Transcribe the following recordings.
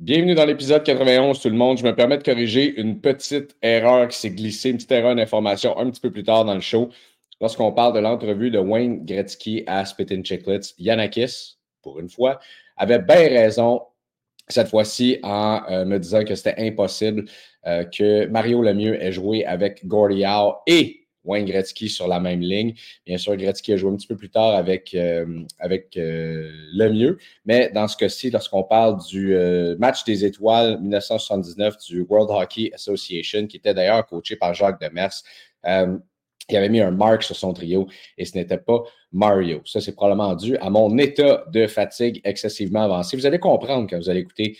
Bienvenue dans l'épisode 91, tout le monde. Je me permets de corriger une petite erreur qui s'est glissée, une petite erreur d'information un petit peu plus tard dans le show. Lorsqu'on parle de l'entrevue de Wayne Gretzky à Spittin Chicklets, Yanakis, pour une fois, avait bien raison cette fois-ci en euh, me disant que c'était impossible euh, que Mario Lemieux ait joué avec Gordie Howe et Wayne Gretzky sur la même ligne. Bien sûr, Gretzky a joué un petit peu plus tard avec, euh, avec euh, Lemieux, mais dans ce cas-ci, lorsqu'on parle du euh, match des étoiles 1979 du World Hockey Association, qui était d'ailleurs coaché par Jacques Demers, qui avait mis un mark sur son trio et ce n'était pas Mario. Ça, c'est probablement dû à mon état de fatigue excessivement avancé. Vous allez comprendre quand vous allez écouter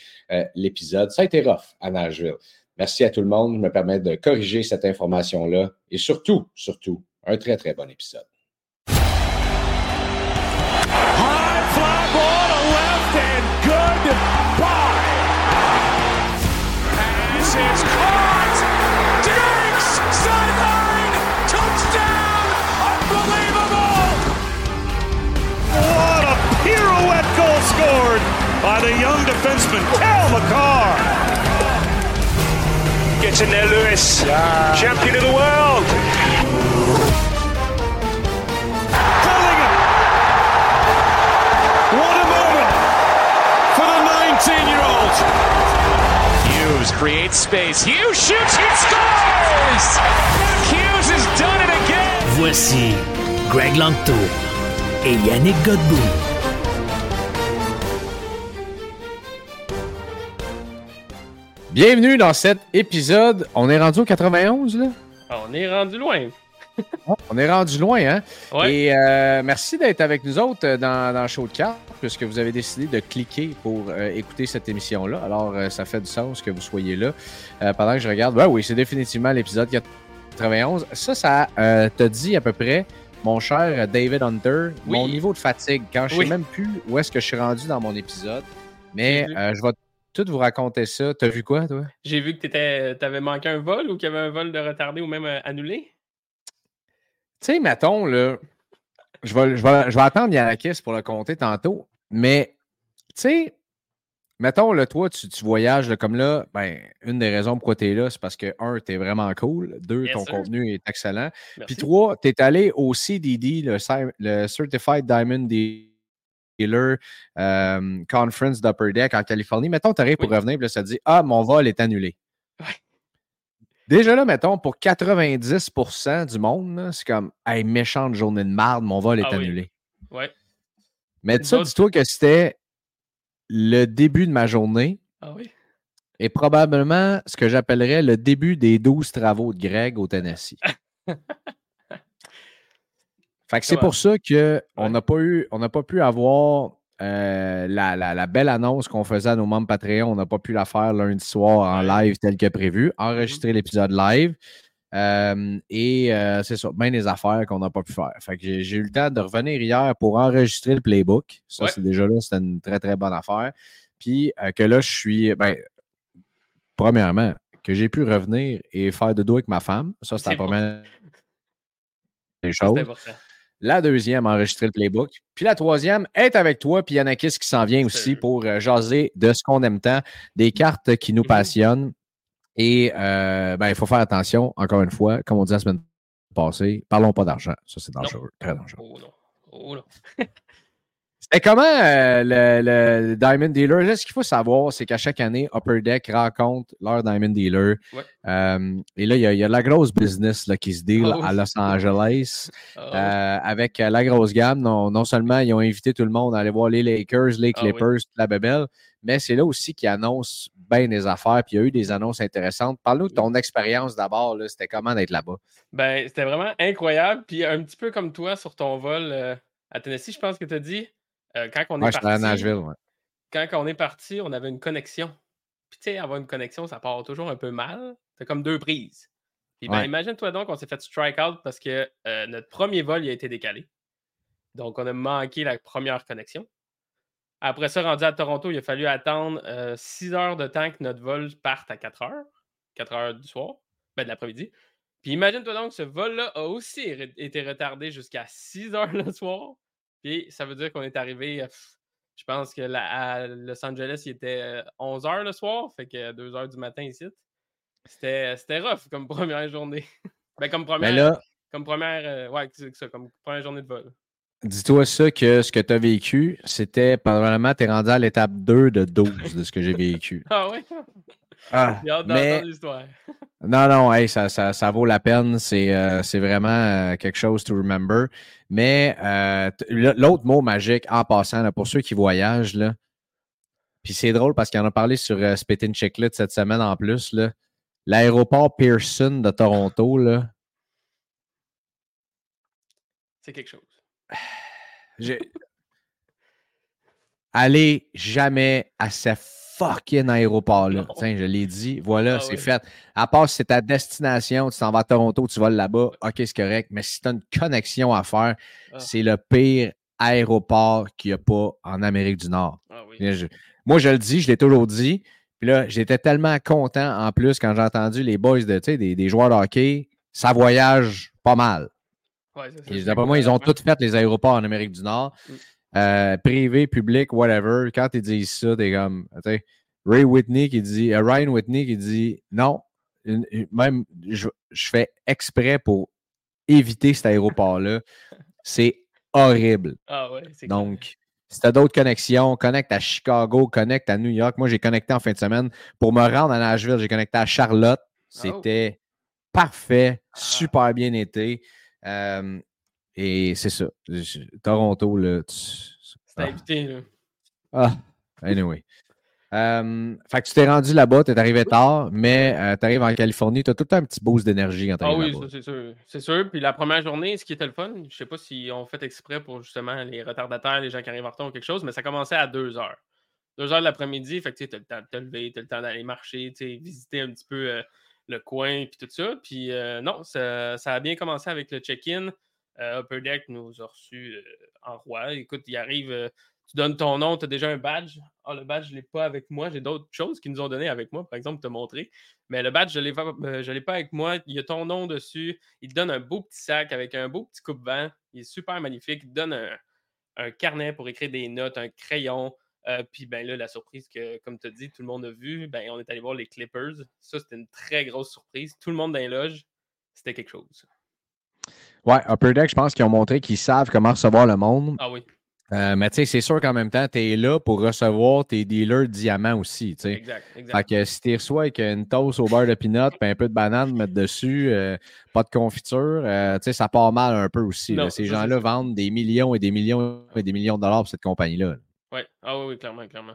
l'épisode. Ça a été rough à Nashville. Merci à tout le monde. Je me permets de corriger cette information-là. Et surtout, surtout, un très, très bon épisode. What a pirouette goal scored by the young defenseman, Cal McCarr. Gets in there, Lewis. Yeah. Champion of the world. Bellingham. What a moment for the 19-year-old. Hughes creates space. Hughes shoots. He scores. Hughes has done it again. Voici Greg Lanto et Yannick Godbout. Bienvenue dans cet épisode. On est rendu au 91, là? Ah, on est rendu loin. on est rendu loin, hein? Ouais. Et euh, merci d'être avec nous autres euh, dans, dans Show de cartes, puisque vous avez décidé de cliquer pour euh, écouter cette émission-là. Alors, euh, ça fait du sens que vous soyez là. Pendant que je regarde, ben oui, c'est définitivement l'épisode 91. Ça, ça te dit à peu près, mon cher David Hunter, Oui. mon niveau de fatigue, quand je Oui. sais même plus où est-ce que je suis rendu dans mon épisode. Mais euh, je vais tout vous raconter ça. T'as vu quoi, toi? J'ai vu que tu avais manqué un vol ou qu'il y avait un vol de retardé ou même euh, annulé? Tu sais, mettons, là, je vais, je vais, je vais attendre Yanakis pour le compter tantôt, mais, tu sais, mettons, là, toi, tu, tu voyages, là, comme là, ben, une des raisons pourquoi tu es là, c'est parce que, un, tu es vraiment cool, deux, Bien ton sûr. contenu est excellent, Merci. puis trois, tu es allé au CDD, le, cer- le Certified Diamond Euh, Conference d'Upper Deck en Californie. Mettons, tu arrives pour Oui. revenir, puis là, ça te dit, ah, mon vol est annulé. Ouais. Déjà là, mettons, pour 90% du monde, c'est comme Hey, méchante journée de marde, mon vol est Ah oui. annulé. Ouais. Mais ça, dis-toi que c'était le début de ma journée Ah oui. et probablement ce que j'appellerais le début des 12 travaux de Greg au Tennessee. fait que c'est pour ça qu'on Ouais. n'a pas eu, on n'a pas pu avoir euh, la, la- la belle annonce qu'on faisait à nos membres Patreon. On n'a pas pu la faire lundi soir en live tel que prévu. Enregistrer l'épisode live. Euh, et euh, c'est ça, bien des affaires qu'on n'a pas pu faire. Fait que j'ai eu le temps de revenir hier pour enregistrer le playbook. Ça, Ouais. c'est déjà là, c'était une très, très bonne affaire. Puis euh, que là, je suis. Ben, premièrement, que j'ai pu revenir et faire de dos avec ma femme. Ça, c'est la première des C'est choses. important. La deuxième, enregistrer le playbook. Puis la troisième, être avec toi, puis Yanakis qui s'en vient aussi pour euh, jaser de ce qu'on aime tant, des cartes qui nous Mhm. passionnent. Et euh, ben, il faut faire attention, encore une fois, comme on dit la semaine passée, parlons pas d'argent. Ça, c'est dangereux, très dangereux. Oh non. Oh non. C'était comment euh, le, le Diamond Dealer? Là, ce qu'il faut savoir, c'est qu'à chaque année, Upper Deck rencontre leur Diamond Dealer. Ouais. Euh, et là, il y, a- y la grosse business là, qui se deal Ah à Los Angeles. Ah Euh, avec la grosse gamme. Non, non seulement ils ont invité tout le monde à aller voir les Lakers, les Ah oui. Clippers, la bebelle, mais c'est là aussi qu'ils annoncent bien des affaires. Puis il y a eu des annonces intéressantes. Parle-nous de ton expérience d'abord. C'était comment d'être là-bas? Ben, c'était vraiment incroyable. Puis un petit peu comme toi sur ton vol à Tennessee, je pense que tu as dit, euh, quand on est à parti, Nashville. ouais. quand on est parti, on avait une connexion. Puis tu sais, avoir une connexion, ça part toujours un peu mal. C'est comme deux prises. Puis ben, Ouais. imagine-toi donc, on s'est fait strike out parce que euh, notre premier vol il a été décalé. Donc, on a manqué la première connexion. Après ça, rendu à Toronto, il a fallu attendre 6 heures de temps que notre vol parte à 4 heures. 4 heures du soir, ben de l'après-midi. Puis imagine-toi donc, ce vol-là a aussi été retardé jusqu'à 6 heures le soir. Puis ça veut dire qu'on est arrivé, euh, Je pense que la- à Los Angeles, il était 11h le soir, fait que 2h du matin ici. C'était c'était rough comme première journée. ben, comme première. Mais là, Comme première. euh, ouais, ça, comme première journée de vol. dis-toi ça que ce que tu as vécu, c'était probablement, tu es rendu à l'étape 2 de 12 de ce que j'ai vécu. Ah ouais? Ah, J'ai hâte mais l'histoire. non, non, hey, ça, ça, ça vaut la peine. C'est euh, vraiment euh, quelque chose to remember. Mais euh, l'autre mot magique, en passant, là, pour ceux qui voyagent, là, puis c'est drôle parce qu'il en a parlé sur Spit and Chiclet cette semaine en plus, l'aéroport Pearson de Toronto, là, C'est quelque chose. Allez jamais à ce fucking aéroport-là. Tiens, je l'ai dit. Voilà, Ah c'est oui. fait. À part si c'est ta destination, tu t'en vas à Toronto, tu voles là-bas, OK, c'est correct. Mais si tu as une connexion à faire, Ah. c'est le pire aéroport qu'il n'y a pas en Amérique du Nord. Ah oui. Bien, je- moi, je le dis, je l'ai toujours dit. Puis là, j'étais tellement content en plus quand j'ai entendu les boys de, des, des joueurs de hockey, ça voyage pas mal. Ouais, ça, Et moi, ils ont cool, tous fait les aéroports en Amérique du Nord. Mm. Euh, privé, public, whatever. Quand ils disent ça, t'es comme. Ray Whitney qui dit. euh, Ryan Whitney qui dit non. une- même je, je fais exprès pour éviter cet aéroport-là. C'est horrible. Ah ouais, c'est clair. Donc, si tu as d'autres connexions, connecte à Chicago, connecte à New York. Moi, j'ai connecté en fin de semaine pour me rendre à Nashville. J'ai connecté à Charlotte. C'était parfait, Ah. super bien été. Euh, et c'est ça. Je- Toronto, là. tu- C'était ah. invité, là. Ah, anyway. Euh, fait que tu t'es rendu là-bas, tu es arrivé tard, mais tu arrives en Californie, tu as tout le temps un petit boost d'énergie quand tu Ah oui, ça c'est sûr. C'est sûr. Puis la première journée, ce qui était le fun, je sais pas s'ils ont fait exprès pour justement les retardataires, les gens qui arrivent en retard ou quelque chose, mais ça commençait à 2 heures. 2 heures de l'après-midi, fait que tu as le temps de te lever, tu as le temps d'aller marcher, visiter un petit peu euh, le coin puis tout ça. Puis euh, non, ça, ça a bien commencé avec le check-in. Euh, Upper Deck nous a reçus euh, en roi. Écoute, il arrive, euh, tu donnes ton nom, tu as déjà un badge. Ah, le badge, je ne l'ai pas avec moi. J'ai d'autres choses qu'ils nous ont donné avec moi, par exemple, te montrer. Mais le badge, je ne l'ai pas, avec moi. Il y a ton nom dessus. Il te donne un beau petit sac avec un beau petit coupe-vent. Il est super magnifique. Il te donne un, carnet pour écrire des notes, un crayon. Puis ben là, la surprise que, comme tu as dit, tout le monde a vu, ben, on est allé voir les Clippers. Ça, c'était une très grosse surprise. Tout le monde dans les loges, c'était quelque chose. Ouais, Upper Deck, je pense qu'ils ont montré qu'ils savent comment recevoir le monde. Ah oui, Euh, mais tu sais, c'est sûr qu'en même temps, tu es là pour recevoir tes dealers diamants aussi. exact. exact. Fait que si tu reçois avec une toast au beurre de peanut puis un peu de banane mettre dessus, euh, pas de confiture, euh, tu sais, ça part mal un peu aussi. là. Ces gens-là vendent des millions et des millions et des millions de dollars pour cette compagnie-là. Ouais. Ah oui, oui, clairement, clairement.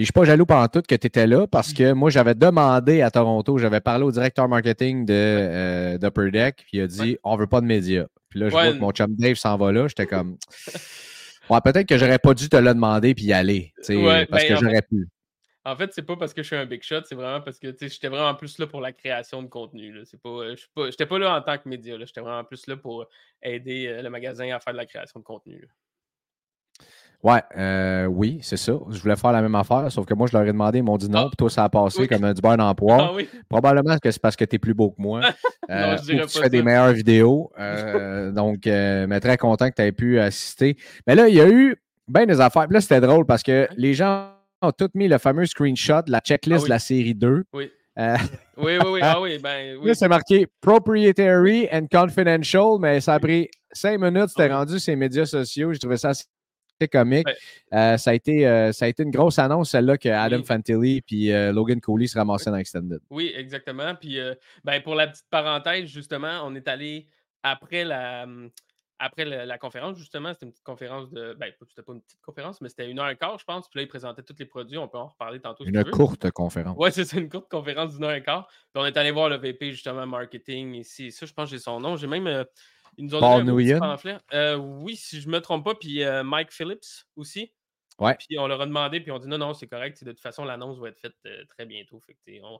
Puis je suis pas jaloux pendant tout que tu étais là parce que moi, j'avais demandé à Toronto, j'avais parlé au directeur marketing de euh, d'Upper Deck, puis il a dit Ouais. on veut pas de médias. Puis là, je Ouais. vois que mon chum Dave s'en va là, j'étais comme Ouais, peut-être que j'aurais pas dû te le demander puis y aller. Ouais, parce ben, que j'aurais pu. En fait, c'est pas parce que je suis un big shot, c'est vraiment parce que j'étais vraiment plus là pour la création de contenu. euh, je suis pas, pas là en tant que média. J'étais vraiment plus là pour aider euh, le magasin à faire de la création de contenu. là. Ouais, euh, oui, c'est ça. Je voulais faire la même affaire, sauf que moi, je leur ai demandé, ils m'ont dit non, Ah. puis toi, ça a passé Oui. comme un du beurre d'emploi. Ah oui, Probablement que c'est parce que tu es plus beau que moi. euh, je ou dirais que tu fais des meilleures vidéos. Euh, donc, euh, mais très content que tu aies pu assister. Mais là, il y a eu bien des affaires. Puis là, c'était drôle parce que les gens ont tous mis le fameux screenshot, la checklist Ah oui. de la série 2. oui. Euh, Oui, oui, oui. Ah oui, ben oui. Là, c'est marqué proprietary and confidential, mais ça a pris cinq minutes, c'était rendu sur les médias sociaux. J'ai trouvé ça assez comique. Ouais. Euh, ça, a été, euh, ça a été une grosse annonce, celle-là, que Adam Oui. Fantilli et Logan Cooley se ramassaient dans Extended. Oui, exactement. Puis, euh, ben, pour la petite parenthèse, justement, on est allé après la, hum, après la, la conférence, justement. C'était une petite conférence de. Ben, c'était pas une petite conférence, mais c'était une heure et quart, je pense. Puis là, ils présentaient tous les produits. On peut en reparler tantôt. si Une veux. courte conférence. Ouais, c'est une courte conférence d'une heure et quart. Puis on est allé voir le VP, justement, marketing ici. Ça, je pense que j'ai son nom. J'ai même. Ils nous ont Paul donné un petit. Euh, oui, si je ne me trompe pas. Puis euh, Mike Phillips aussi. Ouais. Puis on leur a demandé, puis on dit non, non, c'est correct. De toute façon, l'annonce va être faite euh, très bientôt. Fait que, t'sais, on-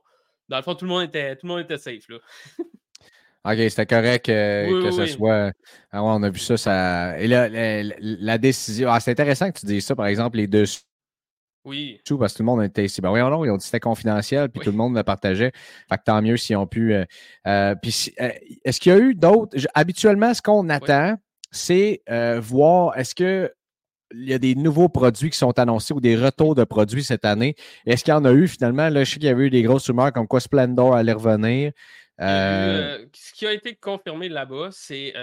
Dans le fond, tout le monde était, tout le monde était safe. Là. OK, c'était correct euh, Oui, que oui, ce oui. soit. Ah ouais, on a vu ça. ça... Et là, la, la- la décision. Ah, c'est intéressant que tu dises ça, par exemple, les deux Oui. tout parce que tout le monde était ici. Ben oui, non, ils ont dit que c'était confidentiel, puis Oui. tout le monde le partageait. Fait que tant mieux s'ils ont pu. euh, euh, puis si- euh, est-ce qu'il y a eu d'autres? Habituellement, ce qu'on attend, c'est voir est-ce que il y a des nouveaux produits qui sont annoncés ou des retours de produits cette année? Est-ce qu'il y en a eu finalement? Là, je sais qu'il y avait eu des grosses rumeurs comme quoi Splendor allait revenir. Eu, ce qui a été confirmé là-bas, c'est.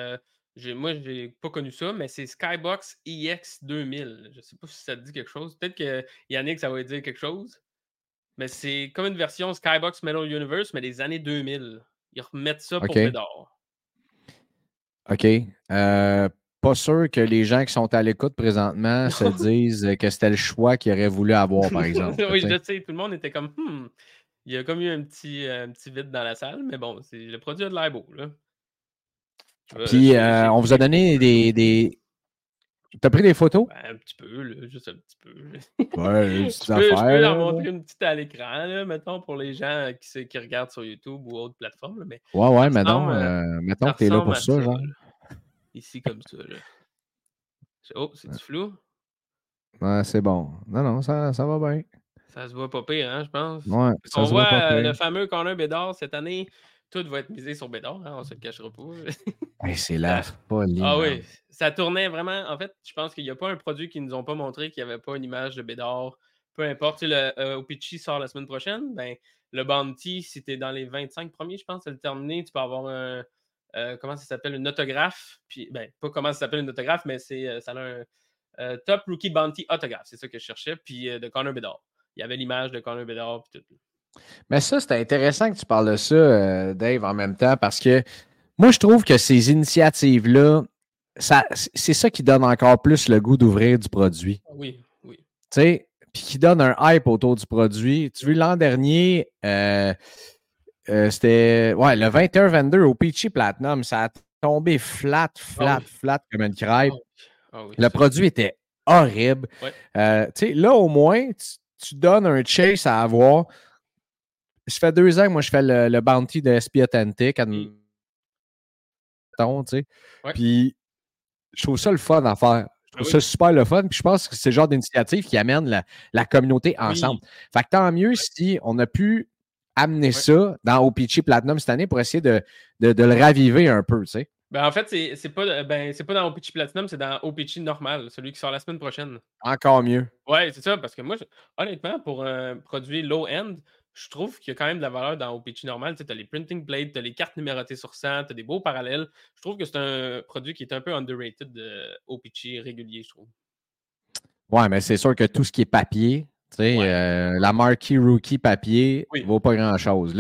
J'ai- moi, je n'ai pas connu ça, mais c'est Skybox EX 2000. Je ne sais pas si ça te dit quelque chose. Peut-être que Yannick, ça va te dire quelque chose. Mais c'est comme une version Skybox Metal Universe, mais des années 2000. Ils remettent ça pour OK. Bédard. OK. Euh, pas sûr que les gens qui sont à l'écoute présentement se disent que c'était le choix qu'ils auraient voulu avoir, par exemple. oui, je sais. tout le monde était comme, Hmm, il y a comme eu un petit, un petit vide dans la salle, mais bon, c'est, le produit a de l'air beau. Là. Euh, Puis, euh, on vous a donné des. des... T'as pris des photos? Ben, un petit peu, là, juste un petit peu. Ouais, une Je peux, je peux leur montrer une petite à l'écran, là, mettons, pour les gens qui, se- qui regardent sur YouTube ou autre plateforme. là, mais Ouais, ouais, non. ressemble, euh, mettons que t'es là pour ça, genre. Ici, comme ça. Là. Oh, c'est du flou. Ouais, c'est bon. Non, non, ça, ça va bien. Ça se voit pas pire, hein, je pense. Ouais, ça se voit voit pas euh, pire. le fameux corner Bédard cette année. Tout va être misé sur Bédard, hein, on se le cachera pas. Hey, c'est la folie. Ah oui, ça tournait vraiment. En fait, je pense qu'il n'y a pas un produit qu'ils nous ont pas montré qu'il n'y avait pas une image de Bédard. Peu importe, le euh, Opichi sort la semaine prochaine. Ben, le Bounty, si tu es dans les 25 premiers, je pense, c'est le terminé, tu peux avoir un. euh, comment ça s'appelle Une autographe. Puis, ben, pas comment ça s'appelle une autographe, mais c'est, euh, ça a un euh, Top Rookie Bounty autographe. C'est ça que je cherchais. Puis de Connor Bedard. Il y avait l'image de Connor Bedard. Puis tout. Mais ça, c'est intéressant que tu parles de ça, euh, Dave, en même temps, parce que moi, je trouve que ces initiatives-là, c'est ça qui donne encore plus le goût d'ouvrir du produit. Oui, oui. Tu sais, puis qui donne un hype autour du produit. Tu vois, l'an dernier, euh, euh, c'était ouais, le 21-22 au Peachy Platinum, ça a tombé flat, flat, oui. flat comme une crêpe. Ah oui, Le produit était horrible. Ouais. Euh, tu sais, là, au moins, tu, tu donnes un chase à avoir. Ça fait deux ans que moi, je fais le, le bounty de SP Authentic. admettons, tu sais. Ouais. Puis, je trouve ça le fun à faire. Je trouve Ah oui. ça super le fun. Puis, je pense que c'est le genre d'initiative qui amène la, la communauté Oui. ensemble. Fait que tant mieux si on a pu amener ça dans OPC Platinum cette année pour essayer de, de, de le raviver un peu, tu sais. Ben, en fait, c'est pas, ben, pas dans OPC Platinum, c'est dans OPC normal, celui qui sort la semaine prochaine. Encore mieux. Ouais, c'est ça, parce que moi, je- honnêtement, pour un produit low-end, je trouve qu'il y a quand même de la valeur dans OPC normal. Tu as les printing plates, tu as les cartes numérotées sur 100, tu as des beaux parallèles. Je trouve que c'est un produit qui est un peu underrated de OPC régulier, je trouve. Ouais, mais c'est sûr que tout ce qui est papier, tu sais, Ouais. euh, la marquee rookie papier Oui. vaut pas grand-chose.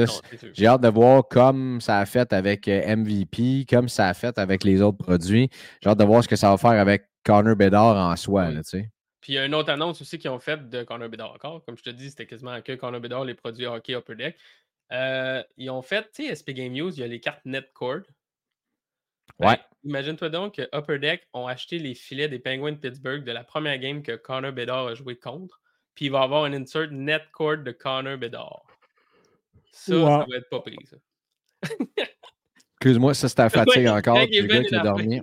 J'ai hâte de voir comme ça a fait avec euh, MVP, comme ça a fait avec les autres produits. J'ai hâte de voir ce que ça va faire avec Connor Bedard en soi, Oui. là, tu sais. Puis il y a une autre annonce aussi qu'ils ont faite de Connor Bedard encore. Comme je te dis, c'était quasiment que Connor Bedard, les produits hockey Upper Deck. Euh, ils ont fait, tu sais, SP Game News, il y a les cartes Netcord. Ben, Ouais. Imagine-toi donc que Upper Deck ont acheté les filets des Penguins de Pittsburgh de la première game que Connor Bedard a joué contre. Puis il va avoir un insert Netcord de Connor Bedard. Ça, ça va être pas pris, ça. Excuse-moi, ça c'est ta fatigue Ouais, encore bien gars qui a dormi.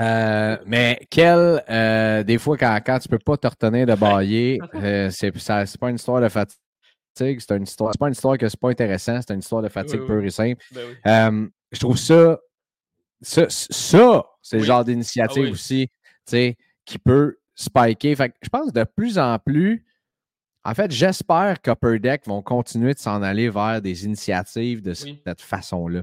Euh, mais quel, euh, des fois, quand, quand tu peux pas te retenir de bailler, euh, c'est pas une histoire de fatigue, c'est une histoire, pas une histoire que c'est pas intéressant, c'est une histoire de fatigue Oui, oui. pure et simple. Ben oui. Euh, je trouve ça, ça, ça, c'est le genre d'initiative Ah oui. aussi, qui peut spiker. Fait que je pense de plus en plus, en fait, j'espère qu'Upper Deck vont continuer de s'en aller vers des initiatives de cette façon-là.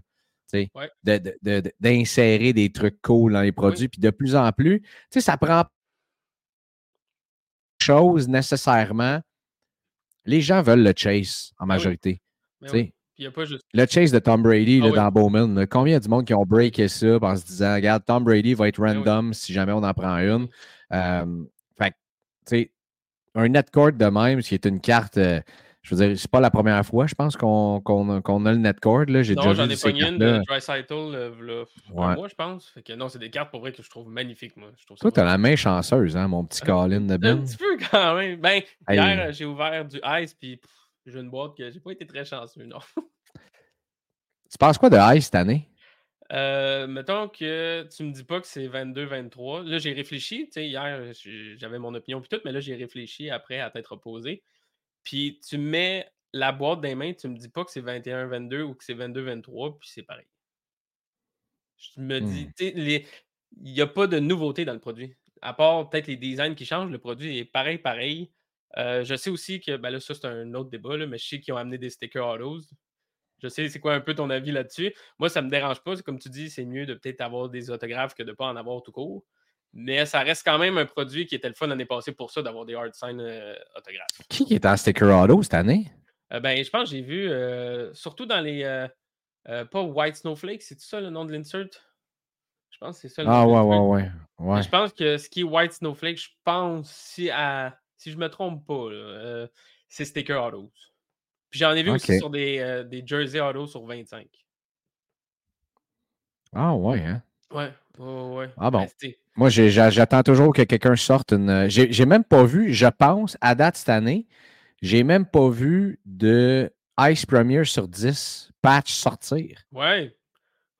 Ouais. de- de- de- de- D'insérer des trucs cool dans les produits. Puis de plus en plus, ça prend chose nécessairement. Les gens veulent le chase en oui. majorité. Ben tu sais. oui. Puis il n'y a pas juste. Le chase de Tom Brady Ah là, dans Bowman, là, combien il y a du monde qui ont breaké ça en se disant Regarde, Tom Brady va être Ben random si jamais on en prend une. Euh, fait un netcord de même, ce qui est une carte, euh, je veux dire, c'est pas la première fois, je pense, qu'on a, le netcord. là. J'ai Non, j'en ai pogné une de Dry Cycle euh, un mois, je pense. Fait que non, c'est des cartes pour vrai que je trouve magnifiques, moi. Je trouve Toi, t'as la main chanceuse, hein, mon petit Colin de Un Ben. petit peu quand même. Ben, hier, euh, j'ai ouvert du ice, puis j'ai une boîte que j'ai pas été très chanceux, non. Tu penses quoi de Ice cette année? Euh, mettons que tu me dis pas que c'est 22-23. Là, j'ai réfléchi. Hier, j'avais mon opinion puis tout, mais là, j'ai réfléchi après à tête reposée. Puis tu mets la boîte dans les mains, tu me dis pas que c'est 21-22 ou que c'est 22-23, puis c'est pareil. Je me dis, Hmm. tu sais, les- il n'y a pas de nouveauté dans le produit. à part peut-être les designs qui changent, le produit est pareil, pareil. Euh, je sais aussi que, ben là, ça, c'est un autre débat, là, mais je sais qu'ils ont amené des stickers autos. Je sais, c'est quoi un peu ton avis là-dessus. Moi, ça me dérange pas. Comme tu dis, c'est mieux de peut-être avoir des autographes que de ne pas en avoir tout court. Mais ça reste quand même un produit qui était le fun l'année passée pour ça, d'avoir des hard sign euh, autographes. Qui est en sticker auto cette année? Euh, ben, je pense que j'ai vu, euh, surtout dans les. pas White Snowflake, c'est ça le nom de l'insert? Je pense que c'est ça. Le ah, nom ouais, de ouais, l'insert. ouais, ouais. Je pense que ce qui est White Snowflake, je pense, si, à, si je me trompe pas, c'est Sticker Autos. Puis j'en ai vu aussi sur des, euh, des Jersey Autos sur 25. Ah, ouais, hein? Ouais, ouais, ouais. Ah bon. Ben, c'est- Moi, j'attends toujours que quelqu'un sorte une. euh, J'ai même pas vu, je pense, à date cette année, j'ai même pas vu de Ice Premier sur 10 patch sortir. ouais,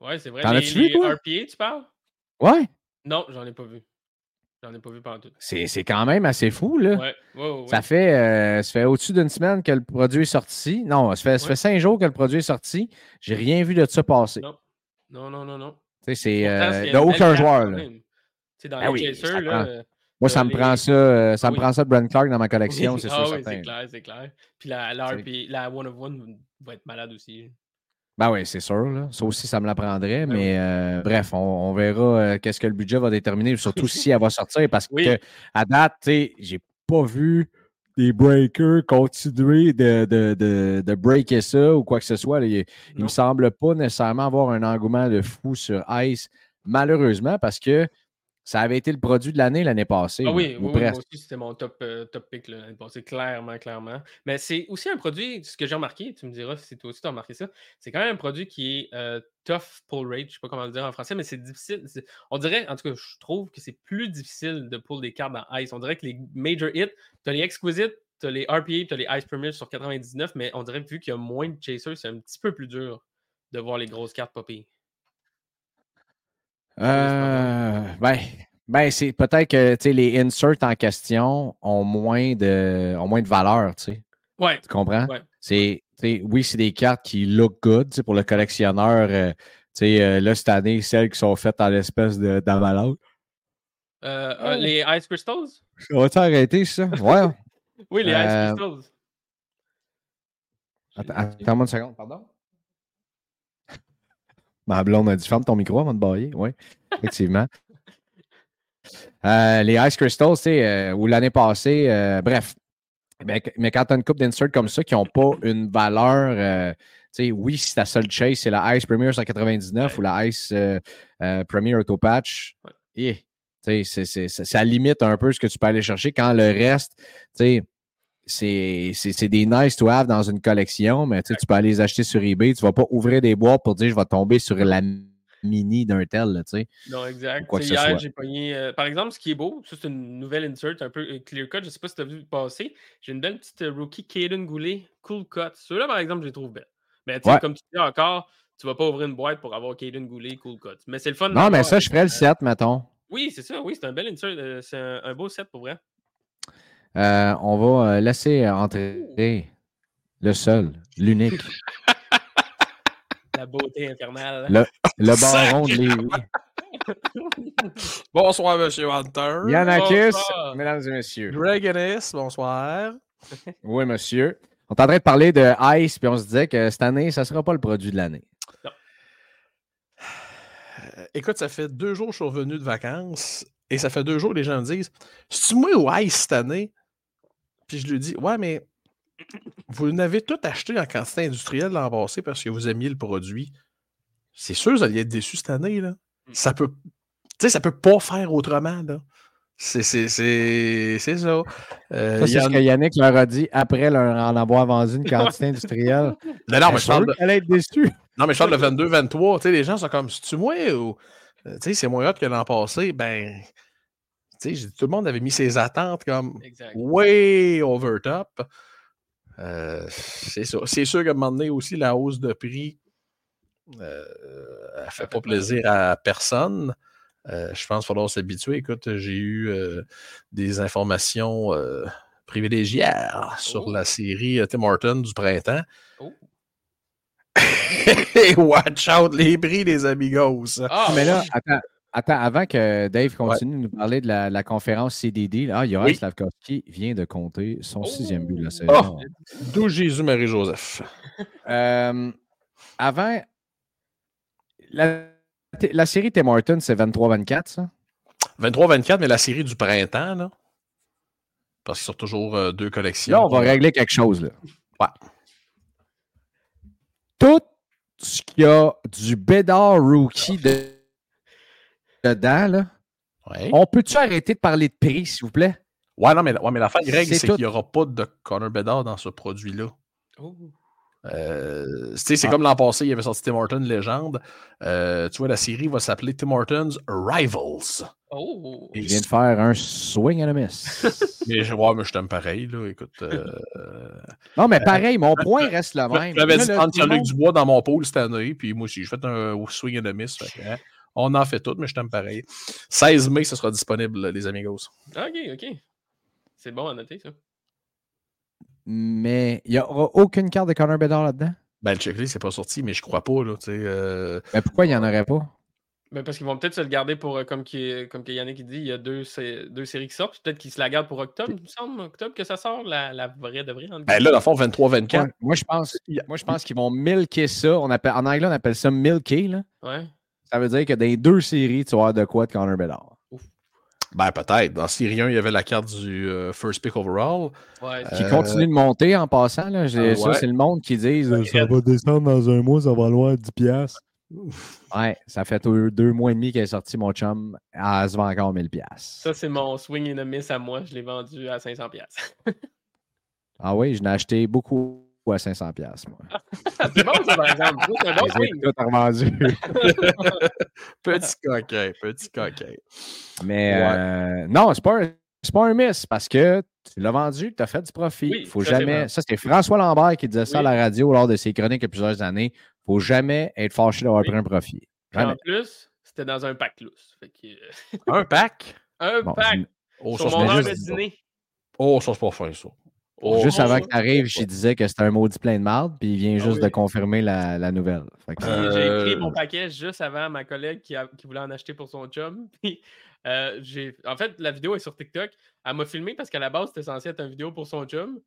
ouais, c'est vrai. T'en as-tu vu, toi? RPA, tu parles? Ouais, Non, j'en ai pas vu. J'en ai pas vu pendant tout. c'est quand même assez fou, là. Ouais. Ça fait, euh, ça fait au-dessus d'une semaine que le produit est sorti. Non, ça fait, ça fait cinq jours que le produit est sorti. J'ai rien vu de ça passer. Non, non, non, non. non. Tu sais, C'est euh, de aucun joueur. là. même. Sais, dans Ben les oui, là. euh, Moi, ça me les- prend ça, euh, ça me Oui. prend ça de Brent Clark dans ma collection, oui, c'est ah sûr oui, certain. c'est clair, c'est clair. Puis la, la, RPA, la One of One va être malade aussi. Ben oui, c'est sûr. Là. Ça aussi, ça me l'apprendrait. Ben mais euh, bref, on, on verra euh, qu'est-ce que le budget va déterminer, surtout si elle va sortir. Parce Oui. que à date, j'ai pas vu des breakers continuer de, de, de, de breaker ça ou quoi que ce soit. Il, Non. me semble pas nécessairement avoir un engouement de fou sur Ice, malheureusement, parce que ça avait été le produit de l'année l'année passée. Ah oui, ou oui, oui, moi aussi, c'était mon top, euh, top pick l'année passée, clairement, clairement. Mais c'est aussi un produit, ce que j'ai remarqué, tu me diras si toi aussi tu as remarqué ça, c'est quand même un produit qui est euh, tough pull rate, je sais pas comment le dire en français, mais c'est difficile. On dirait, en tout cas, je trouve que c'est plus difficile de pull des cartes dans Ice. On dirait que les major hits, tu as les Exquisite, tu as les RPA, tu as les Ice Premier sur 99, mais on dirait que vu qu'il y a moins de chasers, c'est un petit peu plus dur de voir les grosses cartes popper. Euh, ben, ben c'est peut-être que les inserts en question ont moins de, ont moins de valeur, tu sais. Ouais, Tu comprends? Ouais. C'est, oui, c'est des cartes qui look good tu sais, pour le collectionneur. euh, tu sais, euh, là, cette année, celles qui sont faites en espèce de- d'emballage. Euh, Oh. euh, les Ice Crystals? Ça va-tu arrêter, ça? Ouais. Oui, les Euh, Ice Crystals. Attends, Attends-moi une seconde, pardon. Ma blonde a dit ferme ton micro avant de bailler. Oui, effectivement. Euh, les Ice Crystals, tu sais, euh, ou l'année passée, euh, bref. Mais, mais quand tu as une coupe d'inserts comme ça qui n'ont pas une valeur, euh, tu sais, oui, si ta seule chase, c'est la Ice Premier 199 ou la Ice Premier Auto Patch, Ouais. tu sais, c'est- c'est- ça, ça limite un peu ce que tu peux aller chercher quand le reste, tu sais, c'est des nice to have dans une collection, mais tu peux aller les acheter sur eBay. Tu ne vas pas ouvrir des boîtes pour dire je vais tomber sur la mini d'un tel, là. Non, exact. hier, j'ai pogné. euh, par exemple, ce qui est beau, ça, c'est une nouvelle insert un peu euh, clear cut. Je ne sais pas si tu as vu passer. J'ai une belle petite euh, rookie Caden Goulet, cool cut. Ceux-là, par exemple, je les trouve belles. Mais Ouais. comme tu dis encore, tu ne vas pas ouvrir une boîte pour avoir Caden Goulet, cool cut. Mais c'est le fun. Non, mais ça, je ferais le 7, mettons. Oui, c'est ça. Oui, c'est un bel insert. euh, c'est un, un beau set pour vrai. Euh, on va euh, laisser entrer le seul, l'unique, La beauté infernale. Le- le baron de Lévis. Bonsoir, Monsieur Hunter. Yannakis, Bonsoir. mesdames et messieurs. Greg Ennis, bonsoir. Oui, monsieur. On est en train de parler de Ice, puis on se disait que cette année, ça ne sera pas le produit de l'année. Euh, écoute, ça fait deux jours que je suis revenu de vacances et ça fait deux jours que les gens me disent C'est-tu moi ou Ice cette année Puis je lui dis Ouais, mais vous n'avez tout acheté en quantité industrielle l'an passé parce que vous aimiez le produit. C'est sûr, vous alliez être déçus cette année. Là. Ça peut. Tu sais, ça peut pas faire autrement. Là. C'est, c'est, c'est, c'est ça. Euh, Ça, c'est ce que Yannick leur a dit après leur en avoir vendu une quantité industrielle. Non, non, mais je parle de- être déçue. Non, mais je parle de 22-23. Tu sais, les gens sont comme, c'est-tu moi ou. euh, Tu sais, c'est moins hot que l'an passé? Ben. Tu sais, j'ai- tout le monde avait mis ses attentes comme Exact. way over top. Euh, c'est sûr qu'à un moment donné aussi, la hausse de prix, euh, elle fait pas plaisir à personne. Euh, je pense qu'il faudra s'habituer. Écoute, j'ai eu euh, des informations euh, privilégiées sur Oh. la série euh, Tim Horton du printemps. Oh. Et watch out les prix des amigos. Ah, mais là, attends, attends, avant que Dave continue de nous parler de la, la conférence CDD, là, ah, Oui. Slavkovski vient de compter son sixième but de la Oh! saison. D'où Jésus-Marie-Joseph. Euh, avant, la, la série Tim Hortons, c'est 23-24, ça? 23-24, mais la série du printemps, là. Parce qu'ils sont toujours euh, deux collections. Là, on va régler quelque chose. Là. Ouais. Tout ce qu'il y a du Bédard rookie de- dedans, là, Ouais. on peut-tu arrêter de parler de prix, s'il vous plaît? Ouais, non, mais, ouais, mais l'affaire, Greg, C'est c'est tout. qu'il n'y aura pas de Connor Bedard dans ce produit-là. Oh. Euh, tu sais, c'est Ah. comme l'an passé, il y avait sorti Tim Hortons Légende. Euh, tu vois, la série va s'appeler Tim Hortons Rivals. Oh. Il vient de faire un swing and a miss. Mais je, ouais, mais je t'aime pareil, là. Écoute. Euh, non, mais pareil, mon point reste le même. J'avais Là, dit monde- Dubois dans mon pool cette année, puis moi aussi, j'ai fait un swing and a miss. fait hein, on en fait tout, mais je t'aime pareil. 16 mai, ce sera disponible, les amigos. Ok, ok. C'est bon à noter, ça. Mais il n'y aura aucune carte de Connor Bedard là-dedans? Ben, le checklist, c'est pas sorti, mais je crois pas, là. Tu sais. euh, Mais pourquoi il n'y en aurait pas? Ben parce qu'ils vont peut-être se le garder pour, euh, comme, qui, comme que Yannick dit, il y a deux, sé- deux séries qui sortent. Peut-être qu'ils se la gardent pour octobre, il me semble. Octobre que ça sort, la, la vraie de vraie. Ben là, dans le fond, 23-24. Moi, moi, je pense, moi, je pense qu'ils vont milker ça. On appelle, en anglais, on appelle ça milker. Là. Ouais. Ça veut dire que dans les deux séries, tu vas avoir de quoi de Connor Bedard. Ben, peut-être. Dans série 1, il y avait la carte du euh, first pick overall. Ouais. Qui Euh, continue de monter en passant. Là. J'ai- ah Ça, ouais. c'est le monde qui dit Ouais, ça va descendre dans un mois, ça va valoir 10 piastres. Ouais, ça fait deux, deux mois et demi qu'elle est sortie, mon chum. Elle se vend encore 1000 piastres. Ça, c'est mon swing and a miss à moi. Je l'ai vendu à 500$. piastres. Ah oui, je l'ai acheté beaucoup à 500 piastres, moi. c'est bon, ça, par exemple. C'est bon tout. Petit coquin, petit coquin. Mais Ouais. euh, non, c'est pas, un- c'est pas un miss parce que tu l'as vendu, tu as fait du profit. Oui, faut ça, c'est jamais. Ça, c'était François Lambert qui disait ça Oui. à la radio lors de ses chroniques il y a plusieurs années. faut jamais être fâché d'avoir Oui. pris un profit. Jamais. En plus, c'était dans un pack lousse. Que, Un pack? un Bon, pack Oh, sur ça, mon heure pas de dîner. Oh, ça, c'est pas fin, ça. Oh, Juste oh, avant oh, que tu arrives, je disais que c'était un maudit plein de marde, puis il vient Ah juste de confirmer la, la nouvelle. Puis J'ai Euh, écrit mon paquet juste avant ma collègue qui, a- qui voulait en acheter pour son chum. Puis, euh. En fait, la vidéo est sur TikTok. Elle m'a filmé parce qu'à la base, c'était censé être une vidéo pour son chum.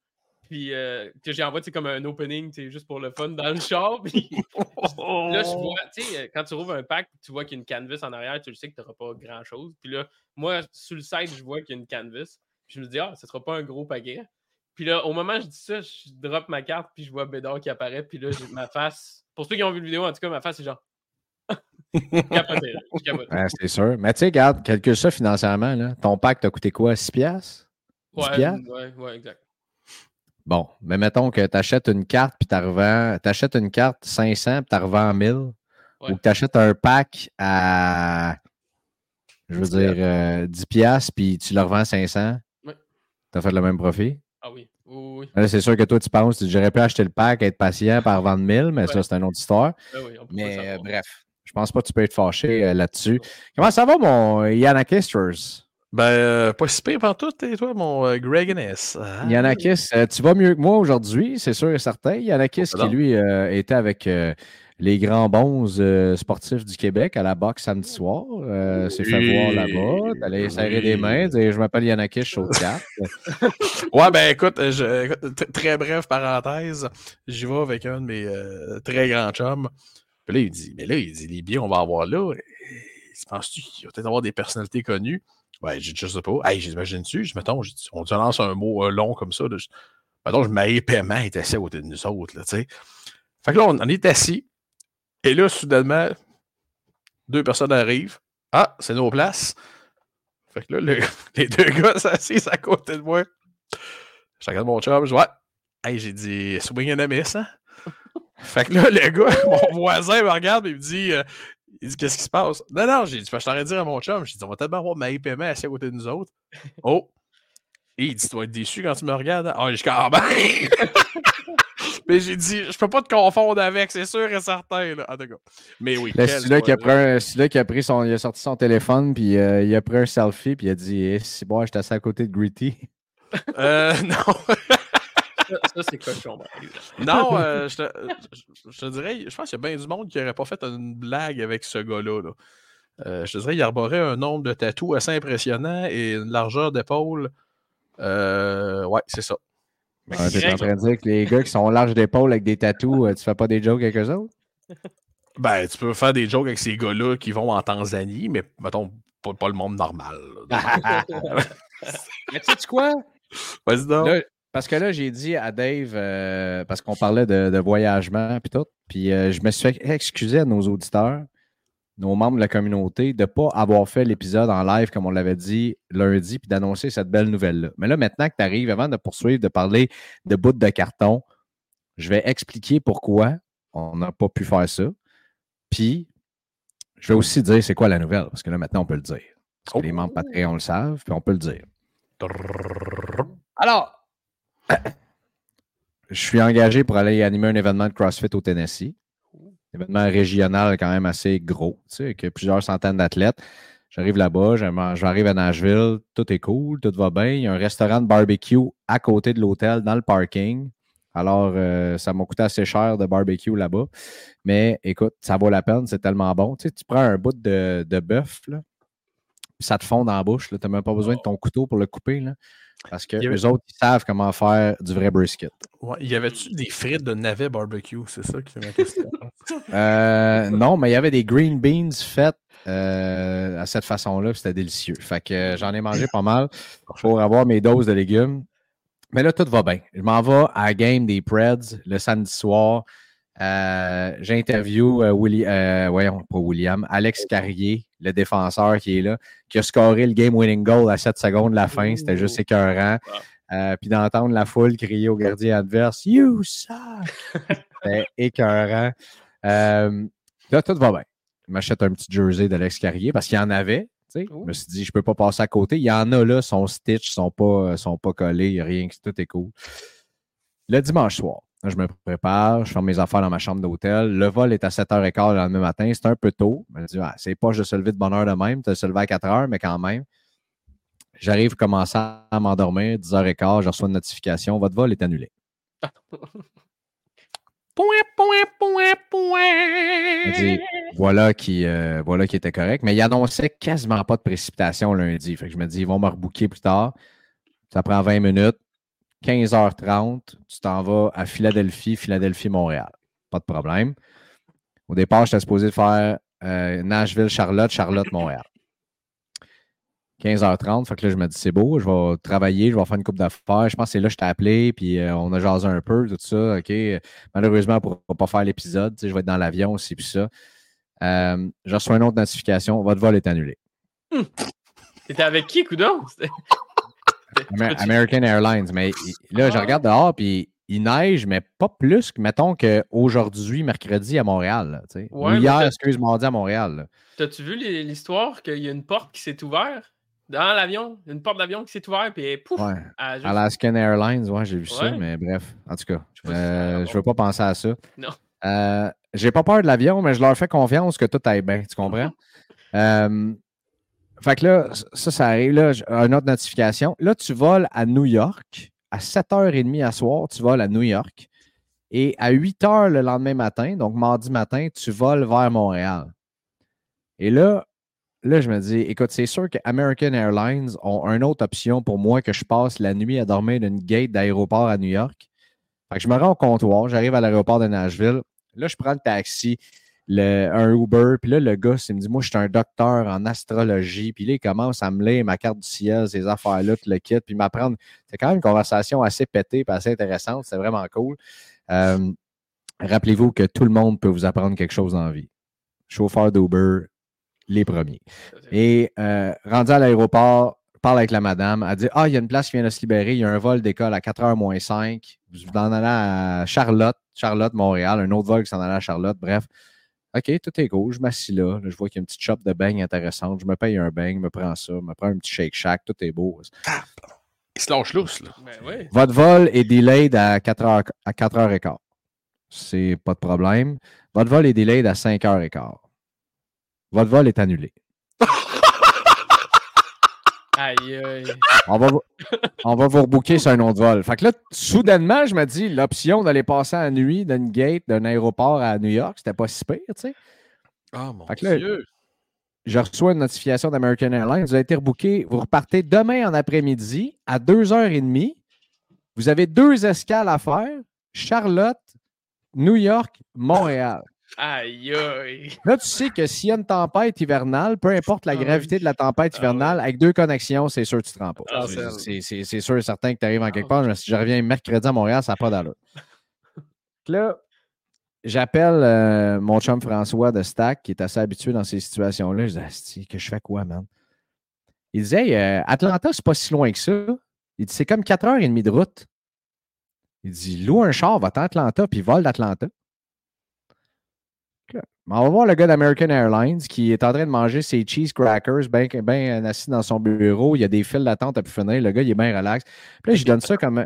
Puis euh, que j'ai envoyé comme un opening, juste pour le fun dans le char. Puis là, je vois, tu sais, euh, quand tu rouvres un pack, tu vois qu'il y a une canvas en arrière, tu le sais que tu n'auras pas grand-chose. Puis là, moi, sur le site, je vois qu'il y a une canvas. Puis je me dis, ah, ce sera pas un gros paquet. Puis là, au moment où je dis ça, je drop ma carte, puis je vois Bédard qui apparaît. Puis là, j'ai ma face. Pour ceux qui ont vu la vidéo, en tout cas, ma face, c'est genre. Capoté, là. Je capote. Ouais, c'est sûr. Mais tu sais, regarde, calcule ça financièrement. Là. Ton pack t'a coûté quoi? 6 piastres? 10 Ouais, piastres? ouais, ouais, exact. Bon, mais mettons que tu achètes une carte puis tu revends. Tu achètes une carte 500 puis tu revends 1000. Ouais. Ou que tu achètes un pack à. Je veux 10 dire, euh, 10 piastres puis tu le revends 500. Ouais. Tu as fait le même profit? Ah oui. Oui, c'est sûr que toi, tu penses que j'aurais pu acheter le pack, être patient, par revendre 1000, mais ça, c'est une autre histoire. Ah oui, Mais euh, bref, je pense pas que tu peux être fâché euh, là-dessus. Comment ça va, mon Yanakisters? Ben, euh, pas si pire tout, et toi, mon euh, Greg Ennis. Ah, Yanakis, euh, tu vas mieux que moi aujourd'hui, c'est sûr et certain. Yanakis Oh, qui, lui, euh, était avec euh, les grands bons euh, sportifs du Québec à la boxe samedi soir. Euh, s'est fait Oui. voir là-bas. T'allais serrer des mains, dire Je m'appelle je suis au théâtre. Ouais, ben écoute, euh, je- très bref parenthèse, j'y vais avec un de mes euh, très grands chums. Puis là, il dit, mais là, il dit, les billets qu'on va avoir là, euh, penses-tu qu'il va peut-être avoir des personnalités connues? Ouais, j'ai dit, je sais pas. Hey, j'imagine-tu, je mettons, on te lance un mot euh, long comme ça. Là, je, mettons, je Maï Paiement est assis à côté de nous autres, là, tu sais. Fait que là, on, on est assis. Et là, soudainement, deux personnes arrivent. Ah, c'est nos places. Fait que là, le- les deux gars s'assisent à côté de moi. Je regarde mon chum, je dis, ouais. Hey, j'ai dit, swing and a miss, hein? fait que là, le gars, mon voisin me regarde et il me dit, euh, il dit, qu'est-ce qui se passe? Non, non, j'ai dit, je t'aurais dit à mon chum, j'ai dit, on va tellement avoir ma paiement assis à côté de nous autres. Oh! Et il dit, tu vas être déçu quand tu me regardes. hein? Ah, je dis, quand même! Mais j'ai dit, je peux pas te confondre avec, c'est sûr et certain, là. En tout cas. Mais oui. Celui-là qui a soirée. pris, un- celui-là qui a pris son, il a sorti son téléphone, puis euh, il a pris un selfie, puis il a dit Eh, c'est bon, j'étais assis à côté de Gritty. Euh, non. Ça, ça, c'est cochon. Non, euh, je, te, je- je te dirais, je pense qu'il y a bien du monde qui n'aurait pas fait une blague avec ce gars-là. là. Euh, je te dirais, il arborait un nombre de tatous assez impressionnant et une largeur d'épaule. Euh, ouais, c'est ça. Ah, T'es en train de dire que les gars qui sont larges d'épaule avec des tatous, euh, tu fais pas des jokes avec eux autres? Ben, tu peux faire des jokes avec ces gars-là qui vont en Tanzanie, mais mettons, pas, pas le monde normal. Mais tu sais quoi? Vas-y donc. Là, parce que là, j'ai dit à Dave, euh, parce qu'on parlait de, de voyagement et tout, puis euh, je me suis fait excuser à nos auditeurs, nos membres de la communauté, de ne pas avoir fait l'épisode en live comme on l'avait dit lundi, puis d'annoncer cette belle nouvelle-là. Mais là, maintenant que tu arrives, avant de poursuivre, de parler de bouts de carton, je vais expliquer pourquoi on n'a pas pu faire ça. Puis, je vais aussi dire c'est quoi la nouvelle, parce que là, maintenant, on peut le dire. Parce que les membres Patreon le savent, puis on peut le dire. Alors, je suis engagé pour aller animer un événement de CrossFit au Tennessee. Événement régional quand même assez gros, tu sais, avec plusieurs centaines d'athlètes. J'arrive là-bas, j'arrive à Nashville, tout est cool, tout va bien. Il y a un restaurant de barbecue à côté de l'hôtel, dans le parking. Alors, euh, ça m'a coûté assez cher de barbecue là-bas. Mais écoute, ça vaut la peine, c'est tellement bon. Tu prends un bout de, bœuf, ça te fond dans la bouche. Tu n'as même pas besoin de ton couteau pour le couper. Parce que Il y avait- les autres, ils savent comment faire du vrai brisket. Ouais, y avait-tu des frites de navet barbecue? C'est ça qui fait ma question. Euh, non, mais il y avait des green beans faites euh, à cette façon-là, c'était délicieux. Fait que euh, j'en ai mangé pas mal pour avoir mes doses de légumes. Mais là, tout va bien. Je m'en vais à la game des Preds le samedi soir. Euh, J'interview euh, euh, voyons, pas William, Alex Carrier, le défenseur qui est là, qui a scoré le game winning goal à 7 secondes de la fin. C'était juste écœurant. Puis d'entendre la foule crier au gardien adverse You suck! C'était écœurant. Là, tout va bien. Je m'achète un petit jersey d'Alex Carrier parce qu'il y en avait. Je me suis dit, je ne peux pas passer à côté. Il y en a là, son stitch, sont pas, sont pas collés, rien, tout est cool. Le dimanche soir, je me prépare, je fais mes affaires dans ma chambre d'hôtel. Le vol est à 7h15 le lendemain matin. C'est un peu tôt. Je me dis, ah, c'est pas je se lever de bonne heure de même, tu se lever à 4h, mais quand même. J'arrive commencer à m'endormir, 10h15, je reçois une notification, votre vol est annulé. Je dis, voilà qui, euh, voilà qui était correct. Mais il annonçait quasiment pas de précipitation lundi. Fait que je me dis, ils vont me rebooker plus tard. Ça prend 20 minutes. 15h30, tu t'en vas à Philadelphie, Philadelphie-Montréal. Pas de problème. Au départ, j'étais supposé faire euh, Nashville-Charlotte, Charlotte-Montréal. 15h30, fait que là, je me dis, c'est beau, je vais travailler, je vais faire une coupe d'affaires. Je pense que c'est là que je t'ai appelé, puis euh, on a jasé un peu, tout ça. OK. Malheureusement, on ne pourra pas faire l'épisode. Je vais être dans l'avion aussi, puis ça. Euh, je reçois une autre notification. Votre vol est annulé. T'étais avec qui, Coudon? Amer- American Airlines. Mais là, je Ah. regarde dehors, puis il neige, mais pas plus que, mettons, qu'aujourd'hui, mercredi à Montréal. là. Ouais, Ou hier, excuse, mardi à Montréal. T'as-tu vu l'histoire qu'il y a une porte qui s'est ouverte dans l'avion? Une porte d'avion qui s'est ouverte, puis pouf! Ouais. juste- Alaskan Airlines, ouais, j'ai vu ça, mais bref, en tout cas, Je si euh, veux pas penser à ça. Non. Euh, j'ai pas peur de l'avion, mais je leur fais confiance que tout aille bien, tu comprends? Euh, fait que là, ça, ça arrive, là, une autre notification. Là, tu voles à New York, à 7h30 à soir, tu voles à New York, et à 8h le lendemain matin, donc mardi matin, tu voles vers Montréal. Et là, Là, je me dis, écoute, c'est sûr que American Airlines ont une autre option pour moi que je passe la nuit à dormir d'une gate d'aéroport à New York. Fait que je me rends au comptoir, j'arrive à l'aéroport de Nashville. Là, je prends le taxi, le, un Uber, puis là, le gars, il me dit, moi, je suis un docteur en astrologie, puis là, il commence à me lire ma carte du ciel, ces affaires-là, tout le kit, puis m'apprendre. C'est quand même une conversation assez pétée, puis assez intéressante, c'est vraiment cool. Euh, Rappelez-vous que tout le monde peut vous apprendre quelque chose la vie. Chauffeur d'Uber, les premiers. Et euh, rendu à l'aéroport, parle avec la madame. Elle dit Ah, il y a une place qui vient de se libérer. Il y a un vol d'école à 4h moins 5. Vous en allez à Charlotte, Charlotte, Montréal. Un autre vol qui s'en allait à Charlotte. Bref. OK, tout est cool. Je m'assis là. Là, Je vois qu'il y a une petite shop de beignes intéressante. Je me paye un beigne, me prends ça, me prends un petit Shake Shack. Tout est beau. Il se lâche lousse, là. Ben oui. Votre vol est delayed à 4h, à 4h15. C'est pas de problème. Votre vol est delayed à 5h15. Votre vol est annulé. Aïe, aïe. On va, vous- on va vous rebooker sur un autre vol. Fait que là, soudainement, je me dis, l'option d'aller passer à la nuit d'une gate d'un aéroport à New York, c'était pas si pire, tu sais. Ah, mon Fait que là, Dieu. je reçois une notification d'American Airlines. Vous avez été rebooké. Vous repartez demain en après-midi à 2h30. Vous avez deux escales à faire Charlotte, New York, Montréal. Aïe, aïe. Là, tu sais que s'il y a une tempête hivernale, peu importe la Ah gravité de la tempête Ah hivernale, avec deux connexions, c'est sûr que tu te rends pas. Ah, C'est- sûr et certain que tu arrives en quelque part. Mais Si je reviens mercredi à Montréal, ça n'a pas d'allure. Là, j'appelle euh, mon chum François de Stack, qui est assez habitué dans ces situations-là. Je dis, que je fais quoi, man? Il disait, Hey, euh, Atlanta, c'est pas si loin que ça. Il dit, c'est comme 4h30 de route. Il dit, loue un char, va à Atlanta, puis vole d'Atlanta. Mais On va voir le gars d'American Airlines qui est en train de manger ses cheese crackers, bien ben assis dans son bureau. Il y a des files d'attente à pu finir. Le gars, il est bien relax. Puis là, je lui donne ça comme.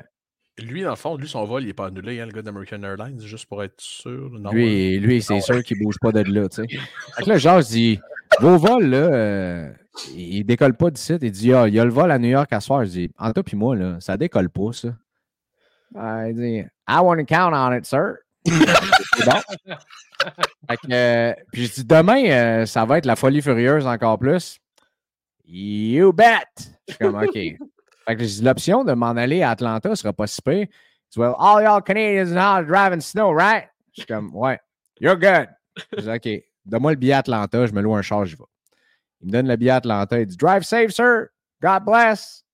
Lui, dans le fond, lui, son vol, il n'est pas annulé, hein, le gars d'American Airlines, juste pour être sûr. Non, hein. Lui, lui c'est sûr qu'il ne bouge pas de là. tu sais. Fait que là, genre, je dis Vos vols, là, euh, il ne décolle pas d'ici. Il dit Ah, il y a le vol à New York à soir. Je dis En toi puis moi, là, ça décolle pas, ça. Ah, il dit I want to count on it, sir. Bon. Fait que, euh, puis je dis Demain, euh, ça va être la folie furieuse encore plus. You bet! Je suis comme OK. Fait que je dis l'option de m'en aller à Atlanta sera pas si pire. Dit Well, all y'all Canadians drive in snow, right? Je suis comme Ouais, you're good. Je dis OK, donne-moi le billet à Atlanta, je me loue un char, j'y vais. Il me donne le billet à Atlanta, il dit Drive safe, sir. God bless.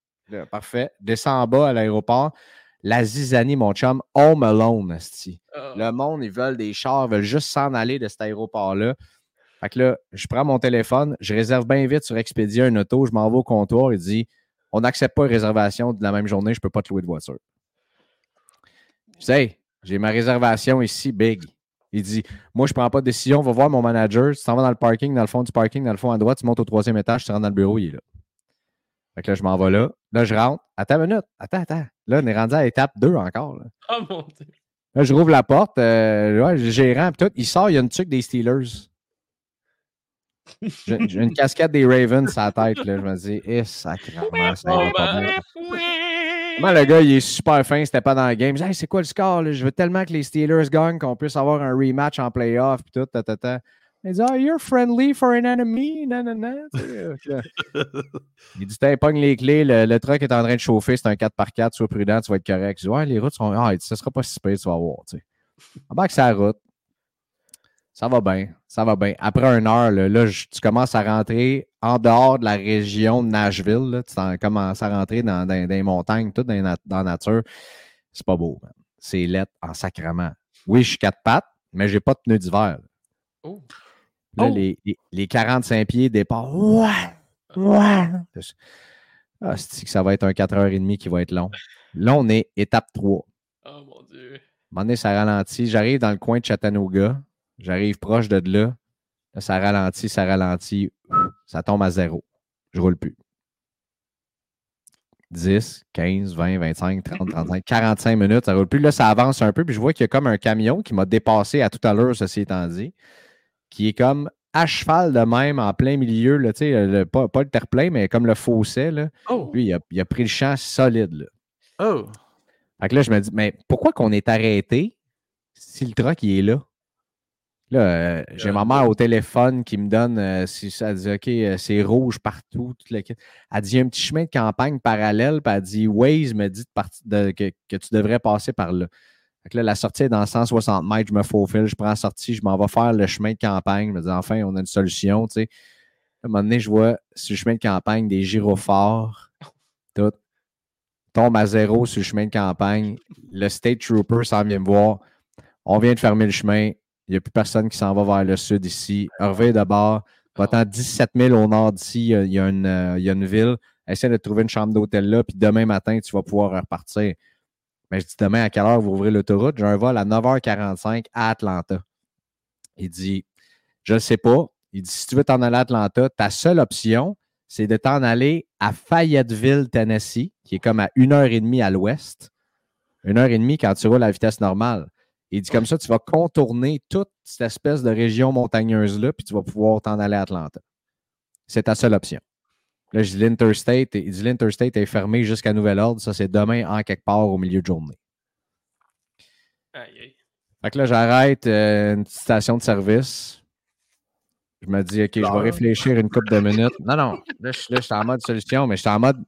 Parfait. Descends en bas à l'aéroport. La zizanie, mon chum, home alone. Ah. Le monde, ils veulent des chars, ils veulent juste s'en aller de cet aéroport-là. Fait que là, je prends mon téléphone, je réserve bien vite sur Expedia un auto, je m'en vais au comptoir, il dit On n'accepte pas une réservation de la même journée, je ne peux pas te louer de voiture. Je dis Hey, j'ai ma réservation ici, big. Il dit Moi, je ne prends pas de décision, va voir mon manager, tu t'en vas dans le parking, dans le fond du parking, dans le fond à droite, tu montes au troisième étage, tu rentres dans le bureau, il est là. Fait que là, je m'en vais là. Là, je rentre. Attends une minute. Attends, attends. Là, on est rendu à l'étape 2 encore. Là. Oh mon dieu. Là, je rouvre la porte, euh, ouais, gérant, tout. Il sort, il y a une tuque des Steelers. J'ai une casquette des Ravens sur la tête. Là. Je me dis, eh, sacrément, ça Oh, ira pas bien. Comment le gars, il est super fin, c'était pas dans le game. Hey, c'est quoi le score? là? Je veux tellement que les Steelers gagnent qu'on puisse avoir un rematch en playoff, puis tout, ta, ta, ta. Il dit, oh, you're friendly for an enemy? Non, non, non. Tu sais, euh, là. Il dit, t'as pogne les clés, le, le truck est en train de chauffer, c'est un 4x4, sois prudent, tu vas être correct. Je dis, ouais, les routes sont. Ah, il dit, ça sera pas si pire, tu vas voir. Tu sais. Embarque la route. Ça va bien, ça va bien. Après une heure, là, là, je- tu commences à rentrer en dehors de la région de Nashville. là. tu commences à rentrer dans, dans- dans les montagnes, tout dans, la nat- dans la nature. C'est pas beau, man. C'est lettre en sacrement. Oui, je suis quatre pattes, mais j'ai pas de pneus d'hiver. Oh. Là, Oh. les, les, les 45 pieds départ. Ouais! Ouais! Ah, c'est que ça va être un 4h30 qui va être long? Là, on est étape 3. Oh mon dieu. À un moment donné, ça ralentit. J'arrive dans le coin de Chattanooga. J'arrive proche de là. Là, ça ralentit, ça ralentit. Ça tombe à zéro. Je roule plus. 10, 15, 20, 25, 30, 35, 45 minutes, ça roule plus. Là, ça avance un peu, puis je vois qu'il y a comme un camion qui m'a dépassé à tout à l'heure, ceci étant dit, qui est comme à cheval de même, en plein milieu, là, le- pas, pas le terre-plein, mais comme le fossé. Là. Oh! Lui, il a, il a pris le champ solide. Là. Oh! Fait que là, je me dis, mais pourquoi qu'on est arrêté si le truck il est là? Là, euh, j'ai ma mère au téléphone qui me donne, euh, si ça dit, OK, euh, c'est rouge partout. Tout le kit. Elle dit, il y a un petit chemin de campagne parallèle, puis elle dit, Waze me dit de parti- de- que, que tu devrais passer par là. Fait que là, la sortie est dans 160 mètres, je me faufile, je prends la sortie, je m'en vais faire le chemin de campagne. Je me dis, enfin, on a une solution, tu sais. À un moment donné, je vois sur le chemin de campagne des gyrophares, tout. Tombe à zéro sur le chemin de campagne. Le state trooper s'en vient me voir. On vient de fermer le chemin. Il n'y a plus personne qui s'en va vers le sud ici. Hervé d'abord. Va-t'en 17 000 au nord d'ici. Il y euh, il y a une ville. Essaie de trouver une chambre d'hôtel là. Puis demain matin, tu vas pouvoir repartir. Mais je dis demain, à quelle heure vous ouvrez l'autoroute? J'ai un vol à 9h45 à Atlanta. Il dit, je ne sais pas. Il dit, si tu veux t'en aller à Atlanta, ta seule option, c'est de t'en aller à Fayetteville, Tennessee, qui est comme à une heure et demie à l'ouest. Une heure et demie quand tu roules à vitesse normale. Il dit comme ça, tu vas contourner toute cette espèce de région montagneuse-là, puis tu vas pouvoir t'en aller à Atlanta. C'est ta seule option. Là, je dis l'Interstate. Il dit l'Interstate est fermé jusqu'à nouvel ordre. Ça, c'est demain en quelque part au milieu de journée. Aïe, aïe. Fait que là, j'arrête euh, une petite station de service. Je me dis, OK, je vais réfléchir une couple de minutes. Non, non. Là, je là, je suis en mode solution, mais je suis en mode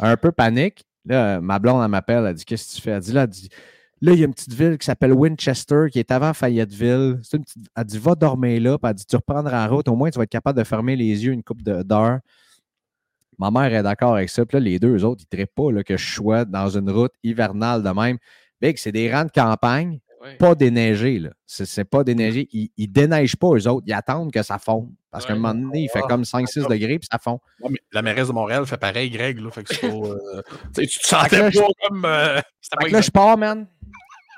un peu panique. Là, ma blonde, elle m'appelle. Elle dit, Qu'est-ce que tu fais? Elle dit, là, elle dit, là, il y a une petite ville qui s'appelle Winchester, qui est avant Fayetteville. C'est une petite... Elle dit, va dormir là. Puis elle dit, tu reprendras en route. Au moins, tu vas être capable de fermer les yeux une couple de- d'heures. Ma mère est d'accord avec ça. Puis là, les deux eux autres, ils ne pas là, que je sois dans une route hivernale de même. Big, c'est des rangs de campagne Ouais. pas déneigé. Là. C'est, c'est pas déneigé. Ils, ils déneigent pas, eux autres. Ils attendent que ça fonde. Parce qu'à un moment donné, il fait Ah, comme 5-6 degrés, puis ça fond. Ouais, mais la mairesse de Montréal fait pareil, Greg. Là, fait que c'est pas, euh, tu te sentais là, je- pas comme. euh, Fait que là, je pars, man.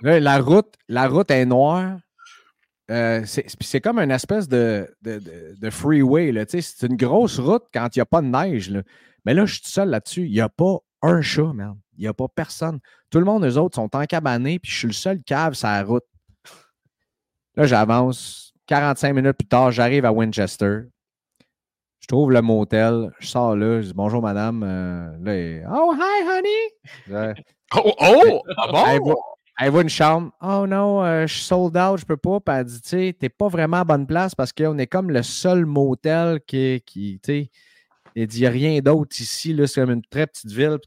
Là, la route, la route est noire. Euh, c'est, comme une espèce de, de, de- de freeway. C'est une grosse route quand il n'y a pas de neige. là. Mais là, je suis tout seul là-dessus. Il n'y a pas un chat, man. Il n'y a pas personne. Tout le monde, eux autres, sont encabanés, puis je suis le seul cave sur la route. Là, j'avance. 45 minutes plus tard, j'arrive à Winchester. Je trouve le motel. Je sors là. Je dis bonjour, madame. Euh, là, oh, hi, honey. Oh, oh! Ah bon? elle, voit, elle voit une chambre. Oh non, euh, je suis sold out, je peux pas. Puis elle dit, tu sais, t'es pas vraiment à bonne place parce qu'on est comme le seul motel qui, qui tu sais, il dit, il n'y a rien d'autre ici, là, c'est comme une très petite ville.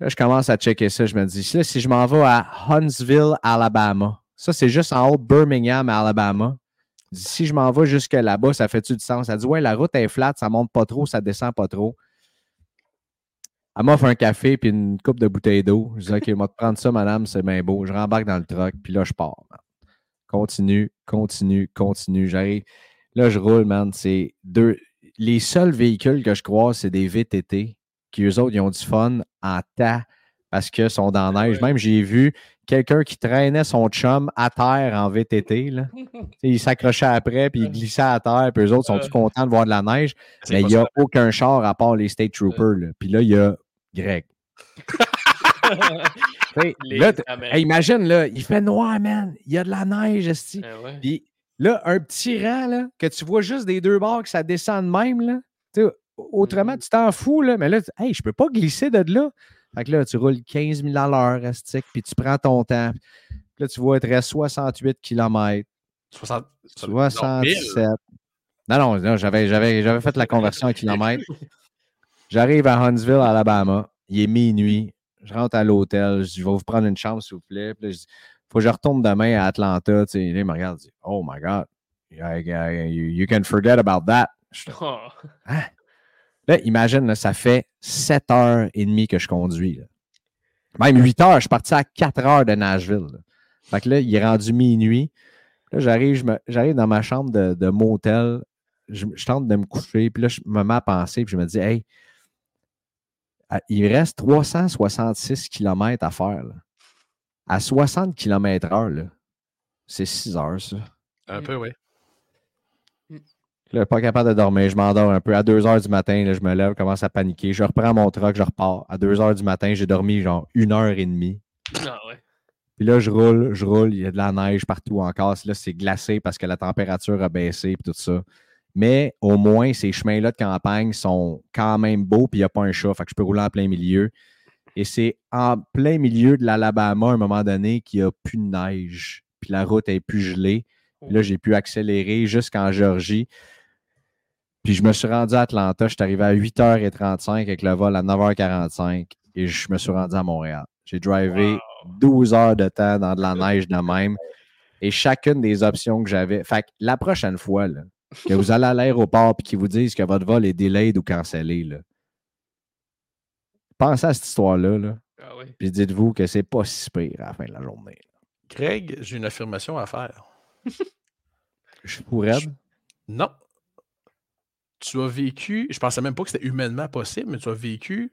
Là, je commence à checker ça. Je me dis, si je m'en vais à Huntsville, Alabama, ça, c'est juste en haut Birmingham, Alabama. Si je m'en vais jusque là-bas, ça fait-tu du sens? Elle dit, ouais, la route est flat, ça monte pas trop, ça descend pas trop. Elle m'offre un café puis une coupe de bouteille d'eau. Je dis, OK, moi, te prendre ça, madame, c'est bien beau. Je rembarque dans le truck, puis là, je pars. man. Continue, continue, continue. J'arrive. Là, je roule, man. C'est deux. Les seuls véhicules que je croise, c'est des VTT, qui eux autres, ils ont du fun en tas parce qu'ils sont dans la neige. Même, j'ai vu quelqu'un qui traînait son chum à terre en VTT. Là. Il s'accrochait après, puis il glissait à terre, puis eux autres sont tous contents de voir de la neige? Mais il n'y a aucun char à part les State Troopers. là. Puis là, il y a Greg. Là, hey, imagine, là, il fait noir, man. Il y a de la neige, ouais. Puis là, un petit rang, là, que tu vois juste des deux bords que ça descend de même, là. Autrement, Mhm. tu t'en fous, là. Mais là, tu- hey, je peux pas glisser de là. Fait que là, tu roules 15 000 à l'heure, puis tu prends ton temps. Puis là, tu vois, il te reste 68 km. 60, non, 1000. 67. Non, non, non, j'avais, j'avais, j'avais fait la conversion en kilomètres. J'arrive à Huntsville, Alabama. Il est minuit. Je rentre à l'hôtel. Je dis, je vais vous prendre une chambre, s'il vous plaît. Puis là, je dis, faut que je retourne demain à Atlanta. Tu sais, il me regarde. Il dit, oh my God. I- I- you, can forget about that. Je Oh. Là, imagine, là, ça fait 7 heures et demie que je conduis. là. Même 8 heures, je suis parti à 4 heures de Nashville. là. Fait que là, il est rendu minuit. Là, j'arrive, j'arrive dans ma chambre de, de motel. Je, je tente de me coucher. Puis là, je me mets à penser. Puis je me dis, hey, il reste 366 km à faire. là. À 60 km/h, c'est 6 heures, ça. Un peu, oui. Là, pas capable de dormir, je m'endors un peu. À 2 heures du matin, là, je me lève, commence à paniquer. Je reprends mon truck, je repars. À 2 heures du matin, j'ai dormi genre une heure et demie. Ah ouais. Puis là, je roule, je roule, il y a de la neige partout encore. Là, c'est glacé parce que la température a baissé et tout ça. Mais au moins, ces chemins-là de campagne sont quand même beaux, puis il n'y a pas un chat, fait que je peux rouler en plein milieu. Et c'est en plein milieu de l'Alabama, à un moment donné, qu'il n'y a plus de neige, puis la route est plus gelée. Puis là, j'ai pu accélérer jusqu'en Géorgie. Puis je me suis rendu à Atlanta. Je suis arrivé à 8h35 avec le vol à 9h45 et je me suis rendu à Montréal. J'ai drivé 12 heures de temps dans de la neige de même. Et chacune des options que j'avais. Fait que la prochaine fois, là, que vous allez à l'aéroport et qu'ils vous disent que votre vol est delayed ou cancellé, là, pensez à cette histoire-là. Là, Ah puis dites-vous que c'est pas si pire à la fin de la journée. Greg, j'ai une affirmation à faire. Je suis pour raide. Non. Tu as vécu, je pensais même pas que c'était humainement possible, mais tu as vécu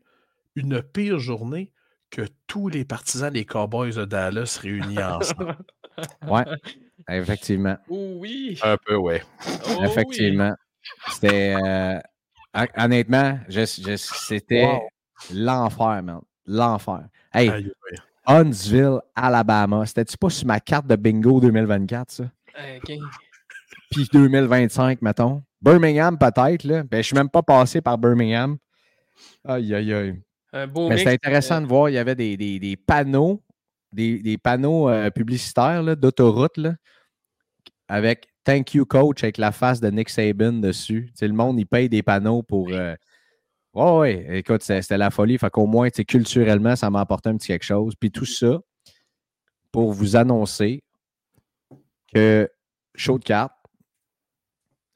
une pire journée que tous les partisans des Cowboys de Dallas réunis ensemble. Ouais, effectivement. Oh oui. Un peu, ouais. Oh oui. Effectivement. C'était. euh, hon- honnêtement, je- je- c'était Wow. l'enfer, man. L'enfer. Hey, aïe. Huntsville, Alabama. C'était-tu pas sur ma carte de bingo 2024, ça? Ok. Puis 2025, mettons. Birmingham, peut-être, là. Ben, je suis même pas passé par Birmingham. Aïe, aïe, aïe. Un beau Mais c'était intéressant de voir, il y avait des, des- des panneaux, des, des panneaux euh, publicitaires d'autoroute avec Thank you, coach, avec la face de Nick Saban dessus. Le monde, il paye des panneaux pour. euh, Ouais, ouais, écoute, c'était la folie. Fait qu'au moins, culturellement, ça m'a apporté un petit quelque chose. Puis tout ça pour vous annoncer que Show de cartes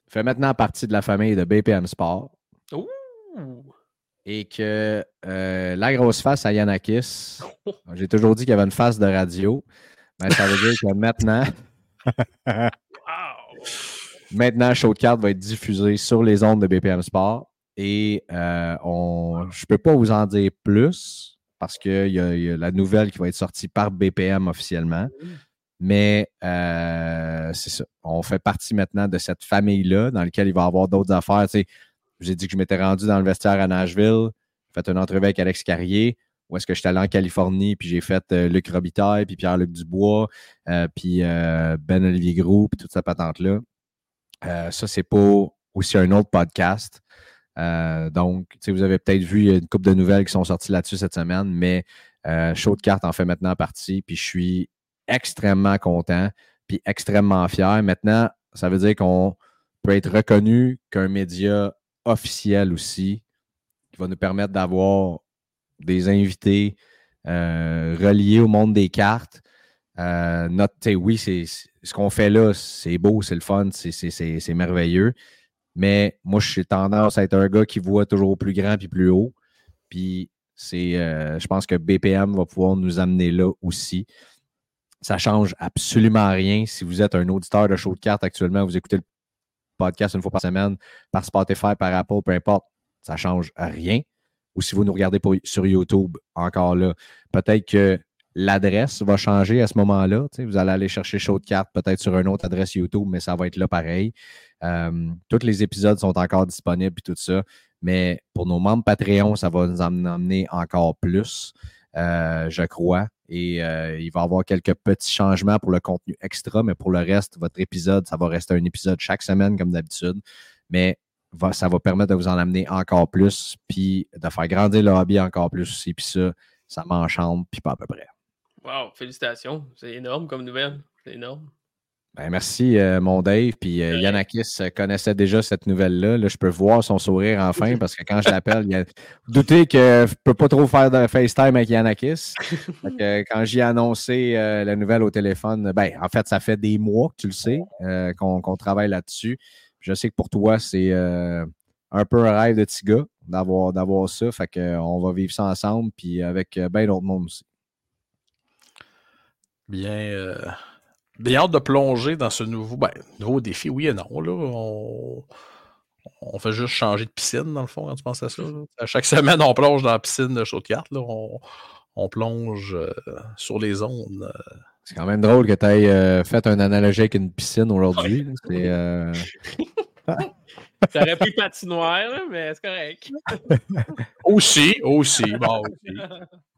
fait maintenant partie de la famille de BPM Sport Ouh! Et que euh, la grosse face à Yanakis, j'ai toujours dit qu'il y avait une face de radio, mais ça veut dire que maintenant, maintenant, Show de cartes va être diffusé sur les ondes de BPM Sport et euh, on, je ne peux pas vous en dire plus parce qu'il y, y a la nouvelle qui va être sortie par BPM officiellement. Mais euh, c'est ça. On fait partie maintenant de cette famille-là dans laquelle il va y avoir d'autres affaires. Tu sais, je vous ai dit que je m'étais rendu dans le vestiaire à Nashville, j'ai fait une entrevue avec Alex Carrier, où est-ce que j'étais allé en Californie, puis j'ai fait euh, Luc Robitaille, puis Pierre-Luc Dubois, euh, puis euh, Ben-Olivier Gros, puis toute cette patente-là. Ça, c'est pas aussi un autre podcast. Donc, vous avez peut-être vu une couple de nouvelles qui sont sorties là-dessus cette semaine, mais Show de cartes en fait maintenant partie, puis je suis extrêmement content, puis extrêmement fier. Maintenant, ça veut dire qu'on peut être reconnu qu'un média officiel aussi, qui va nous permettre d'avoir des invités euh, reliés au monde des cartes. Euh, notre, oui, c'est ce qu'on fait là, c'est beau, c'est le fun, c'est- merveilleux. Mais moi, je suis tendance à être un gars qui voit toujours plus grand puis plus haut. Puis c'est, euh, je pense que BPM va pouvoir nous amener là aussi. Ça change absolument rien. Si vous êtes un auditeur de show de cartes actuellement, vous écoutez le podcast une fois par semaine par Spotify, par Apple, peu importe, ça change rien. Ou si vous nous regardez sur YouTube, encore là, peut-être que l'adresse va changer à ce moment-là. Vous allez aller chercher show de cartes peut-être sur une autre adresse YouTube, mais ça va être là pareil. Euh, tous les épisodes sont encore disponibles et tout ça. Mais pour nos membres Patreon, ça va nous en amener encore plus, euh, je crois. Et euh, il va y avoir quelques petits changements pour le contenu extra, mais pour le reste, votre épisode, ça va rester un épisode chaque semaine comme d'habitude. Mais ça va permettre de vous en amener encore plus, puis de faire grandir le hobby encore plus aussi. Puis ça, ça m'enchante, puis pas à peu près. Wow, félicitations. C'est énorme comme nouvelle. C'est énorme. Ben, merci, euh, mon Dave. Puis euh, Ouais. Yanakis euh, connaissait déjà cette nouvelle-là. Là, je peux voir son sourire enfin parce que quand je l'appelle, il a... doutez que je ne peux pas trop faire de FaceTime avec Yanakis. Que, euh, quand j'ai annoncé euh, la nouvelle au téléphone, ben, en fait, ça fait des mois que tu le sais euh, qu'on qu'on travaille là-dessus. Je sais que pour toi, c'est euh, un peu un rêve de petit gars d'avoir d'avoir ça. Fait que, euh, on va vivre ça ensemble, puis avec bien d'autres monde aussi. Bien, euh, bien hâte de plonger dans ce nouveau, ben, nouveau défi. Oui et non. Là, on, on fait juste changer de piscine, dans le fond, quand tu penses à ça. là. À chaque semaine, on plonge dans la piscine de. Là. On, on plonge euh, sur les ondes. euh. C'est quand même drôle que tu aies fait un analogie avec une piscine aujourd'hui. euh, T'aurais pris patinoire, mais c'est correct. Aussi, aussi. bon, aussi.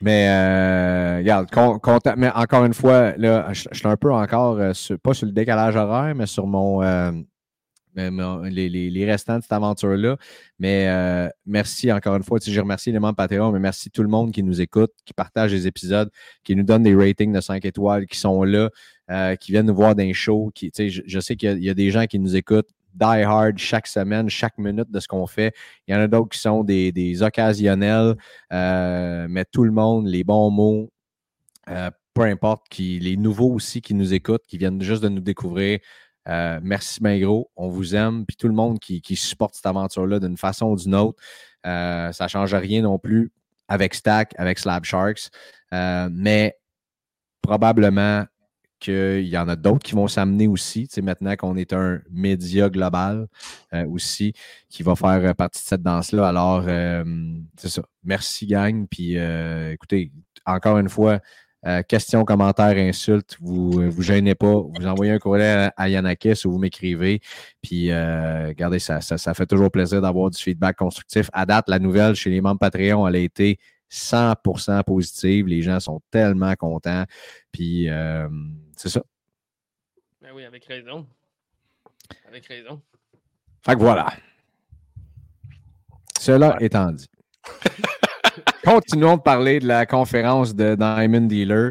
Mais euh, regarde, con- mais encore une fois, là, je suis un peu encore, euh, pas sur le décalage horaire, mais sur mon, euh, les, les- restants de cette aventure-là. Mais merci encore une fois. Tu sais, Je remercie les membres Patreon, mais merci tout le monde qui nous écoute, qui partage les épisodes, qui nous donne des ratings de 5 étoiles, qui sont là, qui viennent nous voir dans les shows. Qui, tu sais, je, sais qu'il y, a des gens qui nous écoutent die hard chaque semaine, chaque minute de ce qu'on fait. Il y en a d'autres qui sont des, occasionnels. Euh, mais tout le monde, les bons mots, euh, peu importe, qui, les nouveaux aussi qui nous écoutent, qui viennent juste de nous découvrir. euh, merci bien gros, on vous aime. Puis tout le monde qui, supporte cette aventure-là d'une façon ou d'une autre, ça ne change rien non plus avec Stack, avec Slab Sharks. Mais probablement qu'il y en a d'autres qui vont s'amener aussi. Tu maintenant qu'on est un média global euh, aussi, qui va faire euh, partie de cette danse-là. Alors, euh, c'est ça. Merci, gang. Puis, écoutez, encore une fois, questions, commentaires, insultes, vous ne vous gênez pas. Vous envoyez un courriel à, Yanakis ou vous m'écrivez. Puis, regardez, ça, ça, fait toujours plaisir d'avoir du feedback constructif. À date, la nouvelle chez les membres Patreon, elle a été 100% positive. Les gens sont tellement contents. Puis, c'est ça. Ben oui, avec raison. Avec raison. Fait que voilà. Cela étant dit. Continuons de parler de la conférence de Diamond Dealer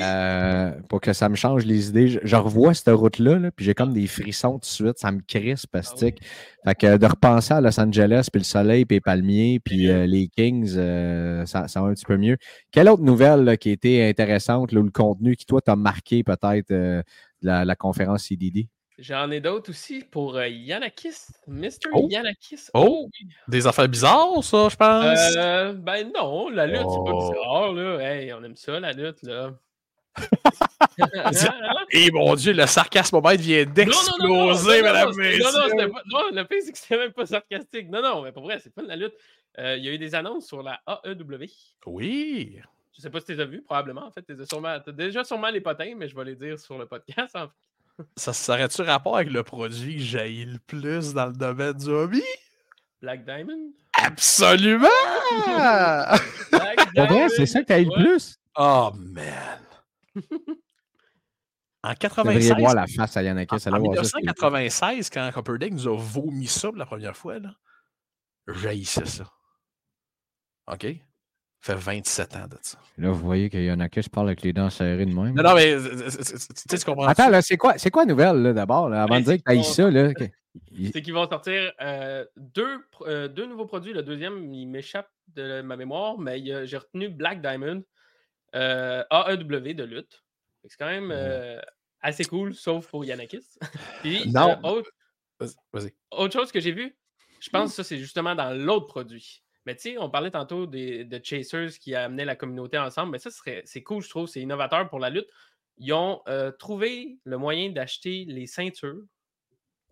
euh, pour que ça me change les idées. Je, je revois cette route-là, là, puis j'ai comme des frissons tout de suite. Ça me crispe, pastique. Fait que de repenser à Los Angeles, puis le soleil, puis les palmiers, puis euh, les Kings, euh, ça, ça va un petit peu mieux. Quelle autre nouvelle là, qui a été intéressante, là, ou le contenu qui, toi, t'a marqué peut-être euh, de la, la conférence CDD? J'en ai d'autres aussi pour euh, Yanakis. Mr. Oh. Yanakis. Oh. oui. Des affaires bizarres, ça, je pense? Euh, ben non, la lutte, c'est pas Oh. bizarre, là. Hey, on aime ça, la lutte, là. Et mon Dieu, le sarcasme vient d'exploser, madame non, non, non, pas- non, le pire, c'est que c'était même pas sarcastique. Non, non, mais pour vrai, c'est pas de la lutte. Euh, Il y a eu des annonces sur la AEW. Oui. Je sais pas si tu les as vues, probablement. En fait, tu as, déjà sûrement les potins, mais je vais les dire sur le podcast. En fait. Ça serait-tu rapport avec le produit que j'ai le plus dans le domaine du hobby? Black Diamond? Absolument! Black Diamond, c'est ça que t'as eu le plus? oh, man! En Vous 96, devriez voir la face à Yannick. en 1996, quand Copper Deck nous a vomi ça pour la première fois, là, j'haïssais ça. OK? Ça fait 27 ans de ça. Là, vous voyez que Yannick parle avec les dents serrées de même. Non, non, mais euh, tu sais, tu comprends? Attends, là, c'est quoi, c'est quoi la nouvelle, là, d'abord, là, avant Ben, de dire c'est que t'as ça, là? il- C'est qu'ils vont sortir euh, deux, euh, deux nouveaux produits. Le deuxième, il m'échappe de ma mémoire, mais il y a- j'ai retenu Black Diamond, euh, AEW de lutte. C'est quand même euh, assez cool, sauf pour Yanakis. Puis, Non. euh, autre, Vas-y, Vas-y. autre chose que j'ai vu, je pense que ça, c'est justement dans l'autre produit. Mais tu sais, on parlait tantôt des, de Chasers qui amenaient la communauté ensemble, mais ça, serait- c'est cool, je trouve, c'est innovateur pour la lutte. Ils ont euh, trouvé le moyen d'acheter les ceintures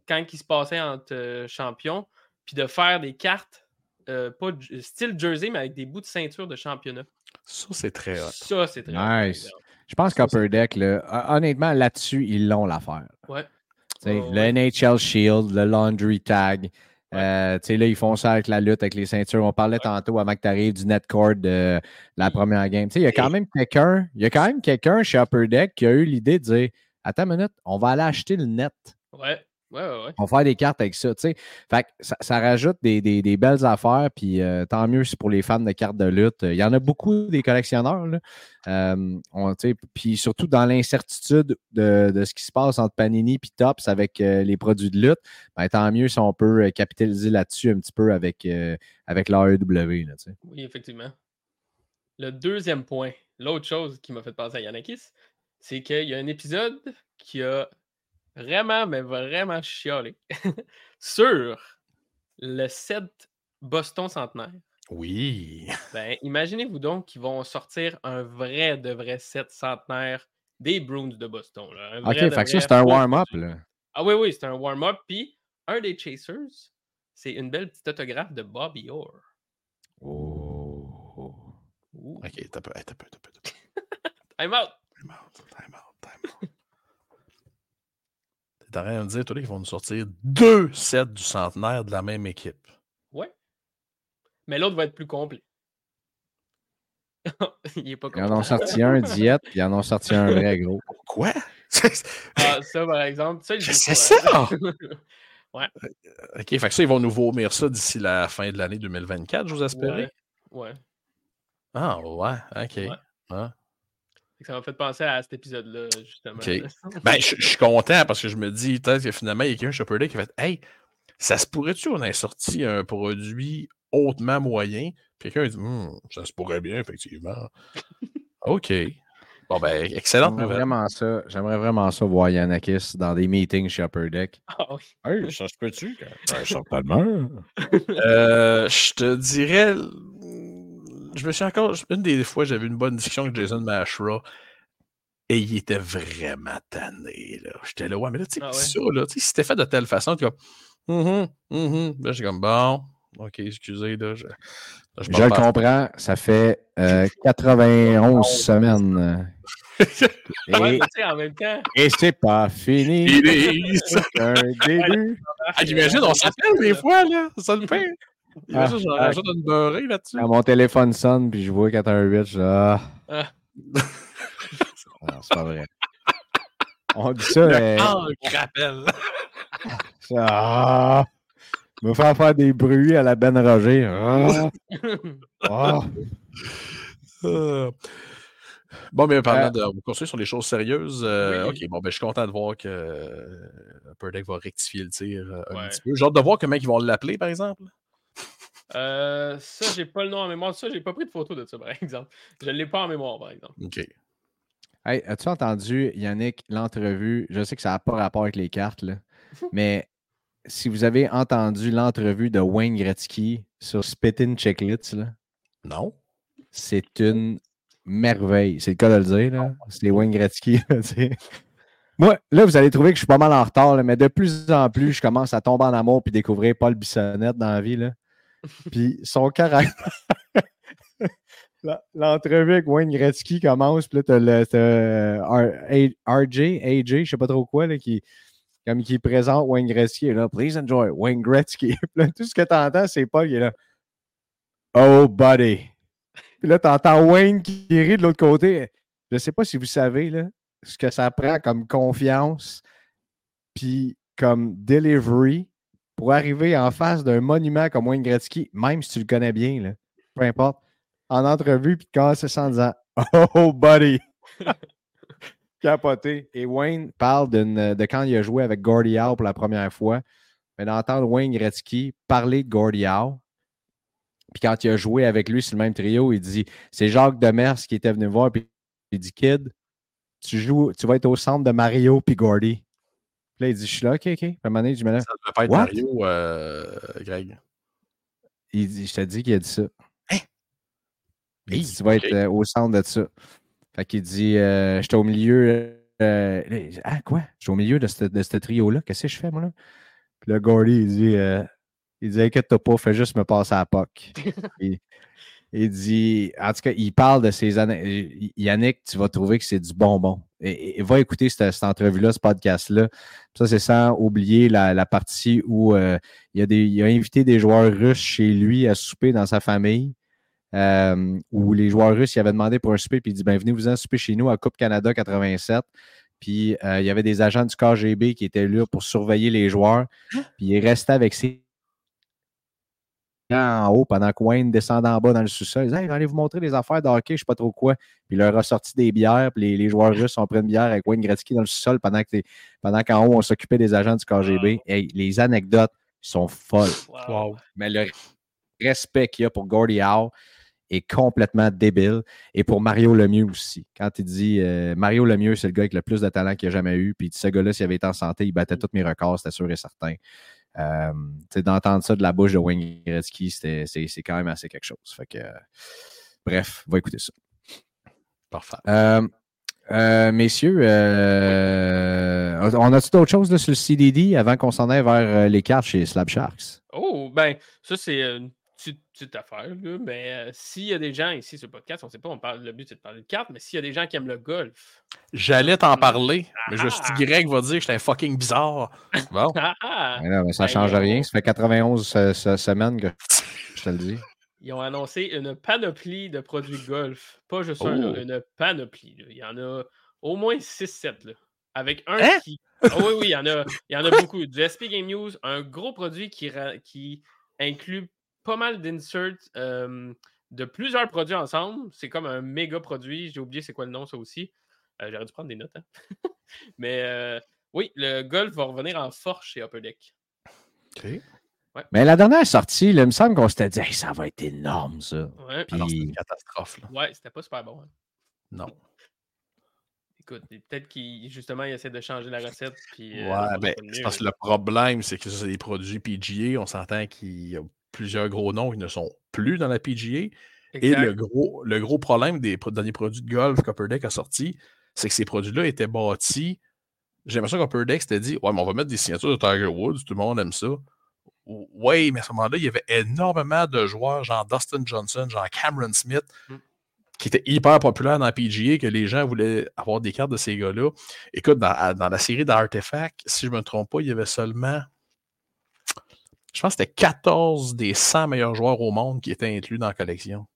quand ils se passaient entre euh, champions, puis de faire des cartes, euh, pas style jersey, mais avec des bouts de ceinture de championnat. Ça, c'est très hot. Ça, c'est très Nice. Je pense qu'Upper Deck, là, honnêtement, là-dessus, ils l'ont l'affaire. Ouais. Ouais, le ouais. NHL Shield, le Laundry Tag. Euh, là, ils font ça avec la lutte, avec les ceintures. On parlait tantôt avant que tu arrives du netcord de la première game. Il y a quand même quelqu'un, il y a quand même quelqu'un chez Upper Deck qui a eu l'idée de dire Attends une minute, on va aller acheter le net. Ouais, ouais, ouais. ouais. On va faire des cartes avec ça, tu sais. Fait que ça, ça rajoute des, des- des belles affaires, puis euh, tant mieux c'est pour les fans de cartes de lutte. Il y en a beaucoup des collectionneurs, là. Euh, on- puis surtout dans l'incertitude de, de ce qui se passe entre Panini et Tops avec euh, les produits de lutte, ben, tant mieux si on peut euh, capitaliser là-dessus un petit peu avec, euh, avec l'AEW. Oui, effectivement. Le deuxième point, l'autre chose qui m'a fait penser à Yanakis, c'est qu'il y a un épisode qui a vraiment, mais vraiment chialé sur le 7 Boston centenaire. Oui. Ben, imaginez-vous donc qu'ils vont sortir un vrai de vrai 7 centenaire des Bruins de Boston. là. Un OK, fait que ça, c'est un warm-up, là. Ah oui, oui, c'est un warm-up. Puis un des chasers, c'est une belle petite autographe de Bobby Orr. Oh. Ouh. OK, t'as peu, t'as peu, t'as peu. I'm out! Time out, time out, time out. T'es en train de me dire, toi, qu'ils vont nous sortir deux sets du centenaire de la même équipe. Ouais. Mais l'autre va être plus complet. Il est pas Ils en complet. ont sorti un diète, puis ils en ont sorti un vrai gros. Quoi? Ah, ça, par exemple. Ça, je C'est sais ça! Ouais. OK, fait que ça, ils vont nous vomir ça d'ici la fin de l'année 2024, j'ose espérer. Ouais. ouais. Ah, ouais, OK. Ouais. Ah. Ça m'a fait penser à cet épisode-là, justement. OK. Ben, je je suis content parce que je me dis, peut-être que finalement, il y a quelqu'un chez Upper Deck qui a fait Hey, ça se pourrait-tu qu'on ait sorti un produit hautement moyen? Puis quelqu'un a dit Hum, ça se pourrait bien, effectivement. OK. Bon, ben, excellente J'aimerais nouvelle. vraiment ça. J'aimerais vraiment ça voir Yanakis dans des meetings chez Upper Deck. Ah oui. Hey, ça se peut-tu? Certainement. Euh, je te dirais. Je me suis encore. Une des fois, j'avais une bonne discussion avec Jason Mashra. Et il était vraiment tanné. Là. J'étais là, ouais, mais là, tu sais, Ah ouais? ça, là, tu sais, si c'était fait de telle façon, tu comme. Hum, hum, hum. Là, j'ai comme, bon, ok, excusez, là. Je, là, je Je m'en le comprends, ça fait euh, 91 semaines. Ouais, Et, mais tu sais, en même temps, et c'est pas fini. Il est- C'est un début. Ah, imagine, on s'appelle des fois, là. Ça le fait. Ah, j'en ah. rajoute une beurrée là-dessus. Quand mon téléphone sonne, puis je vois 418, je Ah. Ah. Non, c'est pas vrai. On dit ça, mais. Ah, rappel. Ah. me faire faire des bruits à la Ben Roger. Ah. Ah. Euh, Bon, mais parlant de. On va continuer sur les choses sérieuses. euh, Oui. Ok, bon, ben, je suis content de voir que euh, va rectifier le tir euh, un Ouais. petit peu. J'ai hâte de voir comment ils vont l'appeler, par exemple. Euh, ça, j'ai pas le nom en mémoire. Ça, j'ai pas pris de photo de ça, par exemple. Je l'ai pas en mémoire, par exemple. Ok. Hey, as-tu entendu, Yannick, l'entrevue? Je sais que ça n'a pas rapport avec les cartes, là, mais si vous avez entendu l'entrevue de Wayne Gretzky sur Spittin' Chicklets, là, Non. c'est une merveille. C'est le cas de le dire. là. C'est Wayne Gretzky. là. Moi, là, vous allez trouver que je suis pas mal en retard, là, mais de plus en plus, je commence à tomber en amour puis découvrir Paul Bissonnette dans la vie. Là. Puis son caractère. L'entrevue avec Wayne Gretzky commence, puis là, t'as le euh, RJ, AJ, je sais pas trop quoi, là, qui, comme qui présente Wayne Gretzky, et là, please enjoy Wayne Gretzky. Puis là, tout ce que tu entends, c'est Paul qui est là. Oh, buddy. Puis là, tu entends Wayne qui rit de l'autre côté. Je sais pas si vous savez là, ce que ça prend comme confiance, puis comme delivery pour arriver en face d'un monument comme Wayne Gretzky, même si tu le connais bien, là, peu importe, en entrevue, puis de casser ça en disant Oh, buddy! Capoté. Et Wayne parle d'une- de quand il a joué avec Gordie Howe pour la première fois, mais d'entendre Wayne Gretzky parler de Gordie Howe. Puis quand il a joué avec lui sur le même trio, il dit c'est Jacques Demers qui était venu voir, puis il dit Kid, tu joues, tu vas être au centre de Mario puis Gordy. Puis là, il dit Je suis là, ok, ok. Puis à un moment donné, je me lève. Ça devait pas être What? Mario, euh, Greg. Il dit, je te dis qu'il a dit ça. Hein? Il dit, tu vas être euh, au centre de ça. Fait qu'il dit, euh, j'étais au milieu. euh, dit, ah, quoi? J'étais au milieu de ce, de ce trio-là. Qu'est-ce que je fais, moi, là? Puis là, Gordy, il dit, euh, il dit, inquiète-toi pas, fais juste me passer à la POC. il, il dit, en tout cas, il parle de ces années. Yannick, tu vas trouver que c'est du bonbon. Et, et va écouter cette, cette entrevue-là, ce podcast-là. Ça, c'est sans oublier la, la partie où euh, il, a des, il a invité des joueurs russes chez lui à souper dans sa famille. euh, où les joueurs russes, ils avaient demandé pour un souper, puis il dit ben, Venez-vous-en souper chez nous à Coupe Canada 87. Puis euh, il y avait des agents du KGB qui étaient là pour surveiller les joueurs. Puis il restait avec ses en haut pendant que Wayne descendait en bas dans le sous-sol. Il disait Hey, allez vous montrer les affaires de hockey, je sais pas trop quoi. Puis il leur a sorti des bières, puis les, les joueurs russes ont pris une bière avec Wayne Gretzky dans le sous-sol pendant que les- pendant qu'en haut, on s'occupait des agents du KGB. Hey, les anecdotes sont folles. Wow. Mais le respect qu'il y a pour Gordie Howe est complètement débile. Et pour Mario Lemieux aussi. Quand il dit euh, Mario Lemieux, c'est le gars avec le plus de talent qu'il a jamais eu. Puis ce gars-là, s'il avait été en santé, il battait tous mes records, c'était sûr et certain. Euh, D'entendre ça de la bouche de Wayne Gretzky, c'était- c'est c'est quand même assez quelque chose. Fait que, bref, va écouter ça. Parfait. Euh, euh, messieurs, euh, on a-tu d'autres choses là, sur le CDD avant qu'on s'en aille vers euh, les cartes chez Slab Sharks? Oh, ben, ça, c'est une petite, affaire, là. Mais euh, s'il y a des gens ici sur le podcast, on sait pas, on parle, le but, c'est de parler de cartes, mais s'il y a des gens qui aiment le golf. J'allais t'en parler, mais je suis Ah. va dire que j'étais fucking bizarre. Bon. Ah! Mais non, mais ça ne Ben, change ont- rien. Ça fait 91 se- se- semaines que je te le dis. Ils ont annoncé une panoplie de produits golf. Pas juste un, Oh. une panoplie. là. Il y en a au moins 6-7. là. Avec un Hein? qui. Ah oui, oui, il y en a, il y en a beaucoup. Du SP Game News, un gros produit qui, qui inclut pas mal d'inserts euh, de plusieurs produits ensemble. C'est comme un méga produit. J'ai oublié c'est quoi le nom, ça aussi. Euh, J'aurais dû prendre des notes. hein. Mais euh, oui, le golf va revenir en force chez Upper Deck. OK. Mais la dernière sortie, là, il me semble qu'on s'était dit Hey, ça va être énorme, ça. Ouais, Puis- Alors, c'est une catastrophe. Là. ouais c'était pas super bon. hein. Non. Écoute, peut-être qu'il justement il essaie de changer la recette. Puis, euh, Ouais, ben, c'est parce que là. le problème, c'est que c'est des produits PGA. On s'entend qu'il y a plusieurs gros noms qui ne sont plus dans la PGA. Et le gros, le gros problème des derniers produits de golf qu'Upper Deck a sortis, c'est que ces produits-là étaient bâtis. J'ai l'impression qu'Upper Deck s'était dit Ouais, mais on va mettre des signatures de Tiger Woods, tout le monde aime ça. Oui, mais à ce moment-là, il y avait énormément de joueurs, genre Dustin Johnson, genre Cameron Smith, Mm. qui étaient hyper populaires dans la PGA, que les gens voulaient avoir des cartes de ces gars-là. Écoute, dans, dans la série d'Artefact, si je ne me trompe pas, il y avait seulement. Je pense que c'était 14 des 100 meilleurs joueurs au monde qui étaient inclus dans la collection.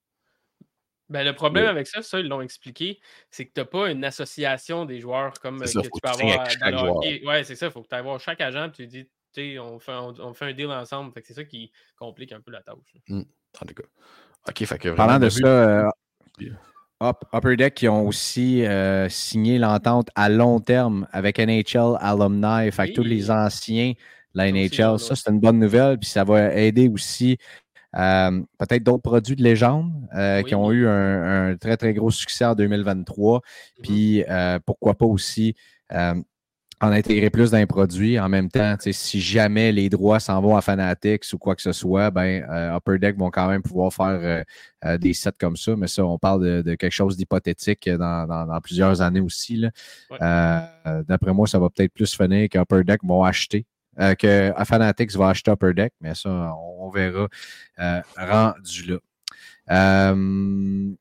Ben, le problème Ouais. avec ça, ça, ils l'ont expliqué, c'est que tu n'as pas une association des joueurs comme euh, C'est ça, que tu peux tu avoir dans hockey. Ouais, c'est ça. Il faut que tu ailles voir chaque agent et tu dis acheter, on fait, on, on fait un deal ensemble. C'est ça qui complique un peu la tâche. là. En tout cas. OK, fait que Parlant de vu- ça, euh, Up- Upper Deck qui ont aussi euh, signé l'entente à long terme avec NHL Alumni. Fait que tous les anciens la NHL, ça, c'est une bonne nouvelle. Puis ça va aider aussi euh, peut-être d'autres produits de légende euh, qui ont eu un, un très, très gros succès en 2023. Mm-hmm. Puis euh, pourquoi pas aussi en intégrer plus dans les produits. En même temps, si jamais les droits s'en vont à Fanatics ou quoi que ce soit, ben, euh, Upper Deck vont quand même pouvoir faire euh, des sets comme ça. Mais ça, on parle de, de quelque chose d'hypothétique dans, dans- dans plusieurs années aussi. Ouais. Euh, D'après moi, ça va peut-être plus finir qu'Upper Deck vont acheter. Euh, que Fanatics va acheter Upper Deck, mais ça, on, on verra euh, rendu là. Euh,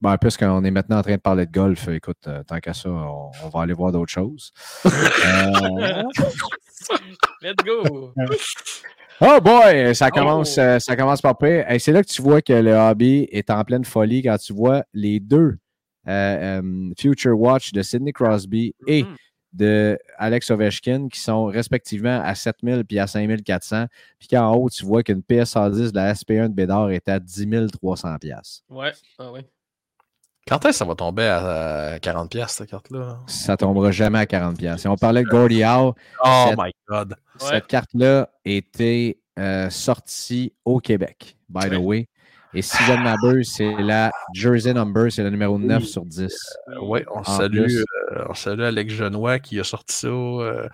ben, puisqu'on est maintenant en train de parler de golf, écoute, euh, tant qu'à ça, on, on va aller voir d'autres choses. Euh, Let's go! Oh boy, ça commence, Oh. euh, ça commence par pire. Hey, c'est là que tu vois que le hobby est en pleine folie quand tu vois les deux euh, Future Watch de Sidney Crosby et Mhm. De Alex Ovechkin qui sont respectivement à 7000 puis à 5400. Puis qu'en haut, tu vois qu'une PSA 10 de la SP1 de Bédard est à 10 300 pièces. Ouais, ah ouais. Quand est-ce que ça va tomber à 40$, piastres, cette carte-là? Ça tombera jamais à 40 pièces. Et on parlait de Gordie Howe. Oh Cette- my God! Ouais. Cette carte-là était euh, sortie au Québec, by the way. Et si je ne m'abuse, c'est la Jersey Number, c'est le numéro 9 Oui. sur 10. Oui, on salue, euh, on salue Alex Genois qui a sorti ça euh,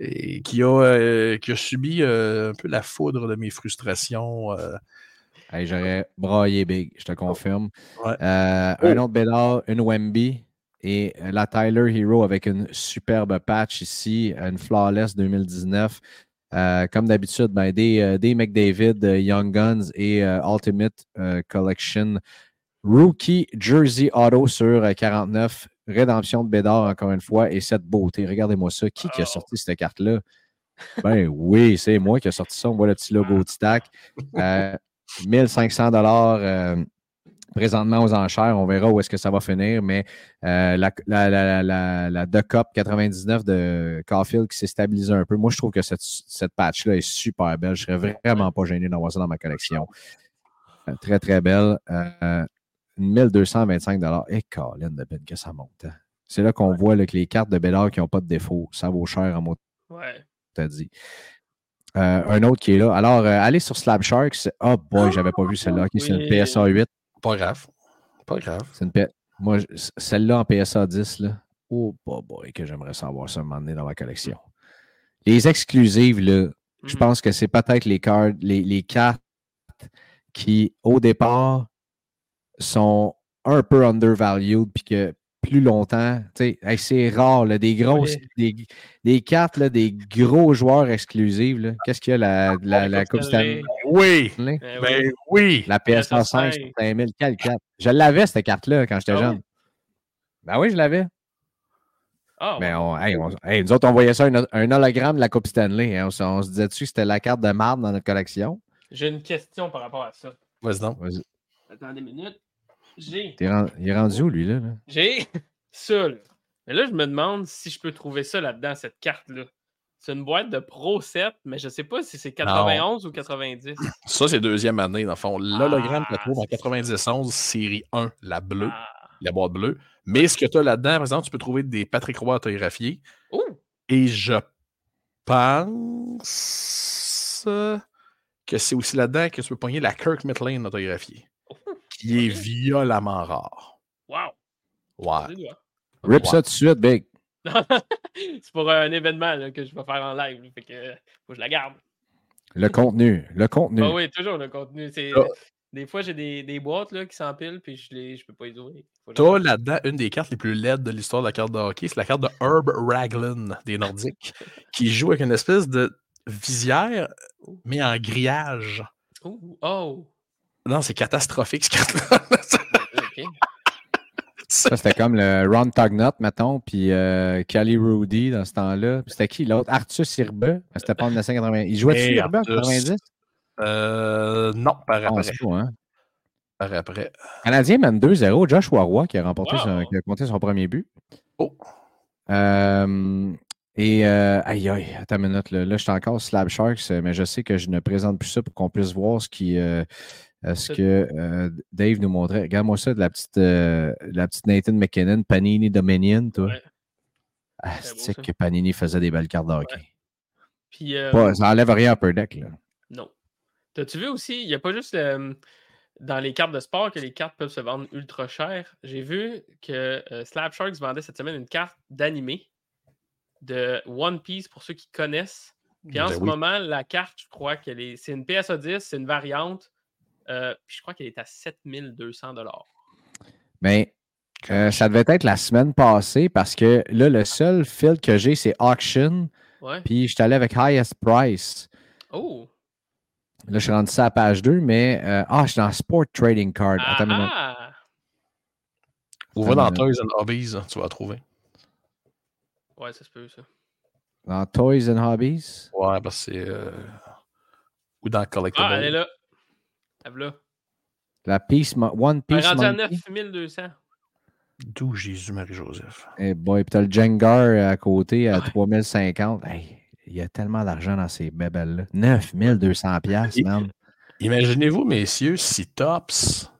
et qui a, euh, qui a subi euh, un peu la foudre de mes frustrations. euh. Hey, J'aurais braillé big, je te confirme. Ouais. Euh, Un autre Bédard, une Wemby et euh, la Tyler Hero avec une superbe patch ici, une Flawless 2019. Euh, comme d'habitude, ben, des, euh, des McDavid, euh, Young Guns et euh, Ultimate euh, Collection Rookie Jersey Auto sur euh, 49. Rédemption de Bédard, encore une fois, et cette beauté. Regardez-moi ça. Qui, qui a Oh. sorti cette carte-là? Ben oui, c'est moi qui ai sorti ça. On voit le petit logo de stack. Euh, 1500 dollars présentement aux enchères. On verra où est-ce que ça va finir, mais euh, la, la, la, la, la The Cup 99 de Caulfield qui s'est stabilisée un peu. Moi, je trouve que cette, cette patch-là est super belle. Je serais vraiment pas gêné d'avoir ça dans ma collection. Euh, très, très belle. Euh, 1225 dollars. Et Colin de Ben, que ça monte. hein. C'est là qu'on voit là, que les cartes de Bellard qui n'ont pas de défaut, ça vaut cher en mot Ouais. t'as dit. Euh, un autre qui est là. Alors, euh, allez sur Slab Sharks. Oh boy, j'avais pas vu celle-là. Ok, c'est une. PSA 8. Pas grave. Pas grave. C'est une P- Moi, celle-là en PSA 10, là. Oh boy, boy, que j'aimerais savoir ça un moment donné dans ma collection. Les exclusives, là, je Mhm. pense que c'est peut-être les cartes, les, les cartes qui, au départ, sont un peu undervalued, puis que plus longtemps, hey, c'est rare, là, des grosses, des, des cartes, là, des gros joueurs exclusifs. Qu'est-ce qu'il y a, la, la, la Coupe Stanley? Oui! Ben oui. oui! La PSA 5 sur 5000, quelle carte? Je l'avais, cette carte-là, quand j'étais Ah jeune. Ben oui, je l'avais. Ah, Mais on, hey, on- hey, nous autres, on voyait ça, un, un hologramme de la Coupe Stanley. hein. On, se- on se disait-tu que c'était la carte de marde dans notre collection? J'ai une question par rapport à ça. Vas-y donc. Vas-y. Attendez une minute. J'ai. Il est rendu où, lui, là? là? J'ai ça, là. Mais là, je me demande si je peux trouver ça là-dedans, cette carte-là. C'est une boîte de Pro 7, mais je sais pas si c'est 91 ou 90. Ça, c'est deuxième année, dans le fond. L'hologramme Ah, te trouve en c'est ça. 91, série 1, la bleue, Ah. la boîte bleue. Mais ce que tu as là-dedans, par exemple, tu peux trouver des Patrick Roy autographiés. Oh! Et je pense que c'est aussi là-dedans que tu peux pogner la Kirk McLean autographiée, qui est violemment rare. Wow! Ouais. Toi. Rip ça tout de suite, Big. c'est pour un événement là, que je vais faire en live. là, Fait que euh, faut que je la garde. Le contenu. Le contenu. Ah oui, toujours le contenu. C'est. Des fois, j'ai des, des boîtes là, qui s'empilent puis je ne je peux pas les ouvrir. Garde. là-dedans une des cartes les plus laides de l'histoire de la carte de hockey. C'est la carte de Herb Raglan des Nordiques, qui joue avec une espèce de visière, mais en grillage. Ouh, Oh! Non, c'est catastrophique, ce carte-là. Ok. Ça, c'était comme le Ron Tugnut, mettons, puis euh, Kelly Rudy dans ce temps-là. C'était qui l'autre? Arthur Irbe. C'était pas en 1980. Il jouait-tu Hey, Irbe en Arthur. 90? Euh, non, par On après. hein? Par après. Canadien mène 2-0. Josh Roy qui a remporté son, qui a compté son premier but. Oh. Euh, Et euh, aïe aïe, attends une minute. Là, là je suis encore Slab Sharks, mais je sais que je ne présente plus ça pour qu'on puisse voir ce qui. euh, euh, ce que euh, Dave nous montrait. Regarde-moi ça de la petite, euh, la petite Nathan McKinnon, Panini Dominion, toi. Ouais. Ah, c'est que Panini faisait des belles cartes de hockey. Puis, euh, Pas- ça enlève rien à Upper Deck, là. non. T'as-tu vu aussi, il n'y a pas juste euh, dans les cartes de sport que les cartes peuvent se vendre ultra cher. J'ai vu que euh, Slab Sharks vendait cette semaine une carte d'animé de One Piece pour ceux qui connaissent. Puis en Ben ce oui. moment, la carte, je crois qu'elle est. C'est une PSA 10, c'est une variante. Euh, puis je crois qu'elle est à 7200 Mais euh, ça devait être la semaine passée parce que là, le seul fil que j'ai, c'est Auction. Ouais. Puis je suis allé avec Highest Price. Oh! Là, je suis rendu ça à page 2, mais. euh, ah, je suis dans Sport Trading Card. Ah, Attends une minute. ah! Ou va dans Toys and Hobbies, hein, tu vas la trouver. Ouais, ça se peut, ça. Dans Toys and Hobbies? Ouais, parce que c'est. euh, Ou dans Collectible. Ah, elle est là. Est. La Peace, Mo- One Elle est Piece rendue à Monkey. 9200. D'où Jésus-Marie-Joseph. Eh boy, puis t'as le Jengar à côté à Ouais. 3050. Hey, il y a tellement d'argent dans ces bébelles-là. 9200 piastres, Et- man. Imaginez-vous, messieurs, si Tops,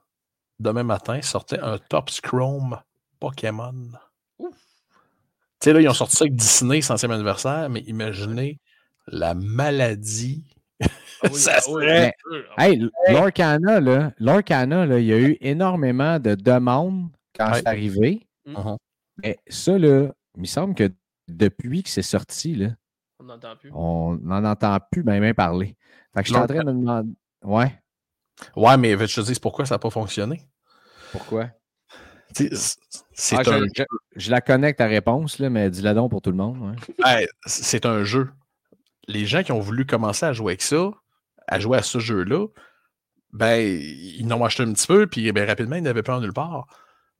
demain matin, sortait un Tops Chrome Pokémon. Ouf. Tu sais, là, ils ont sorti ça avec Disney, centième anniversaire, mais imaginez la maladie. Ah oui, Ça ah oui, serait-. Ah Hey, Lorcana, là, Lorcana, là, il y a eu énormément de demandes quand Ouais. c'est arrivé. Mhm. Mais ça, là, il me semble que depuis que c'est sorti, là, On n'entend plus. on n'en entend plus même, même parler. Fait que je suis en train de me demander. Ouais, Ouais, mais je te dis pourquoi ça n'a pas fonctionné? pourquoi? C'est Ah, un, je, je- je la connecte ta réponse, là, mais dis-la donc pour tout le monde. ouais. Hey, c'est un jeu. Les gens qui ont voulu commencer à jouer avec ça, à jouer à ce jeu-là, ben, ils n'ont acheté un petit peu, puis ben, rapidement, ils n'avaient pas en nulle part.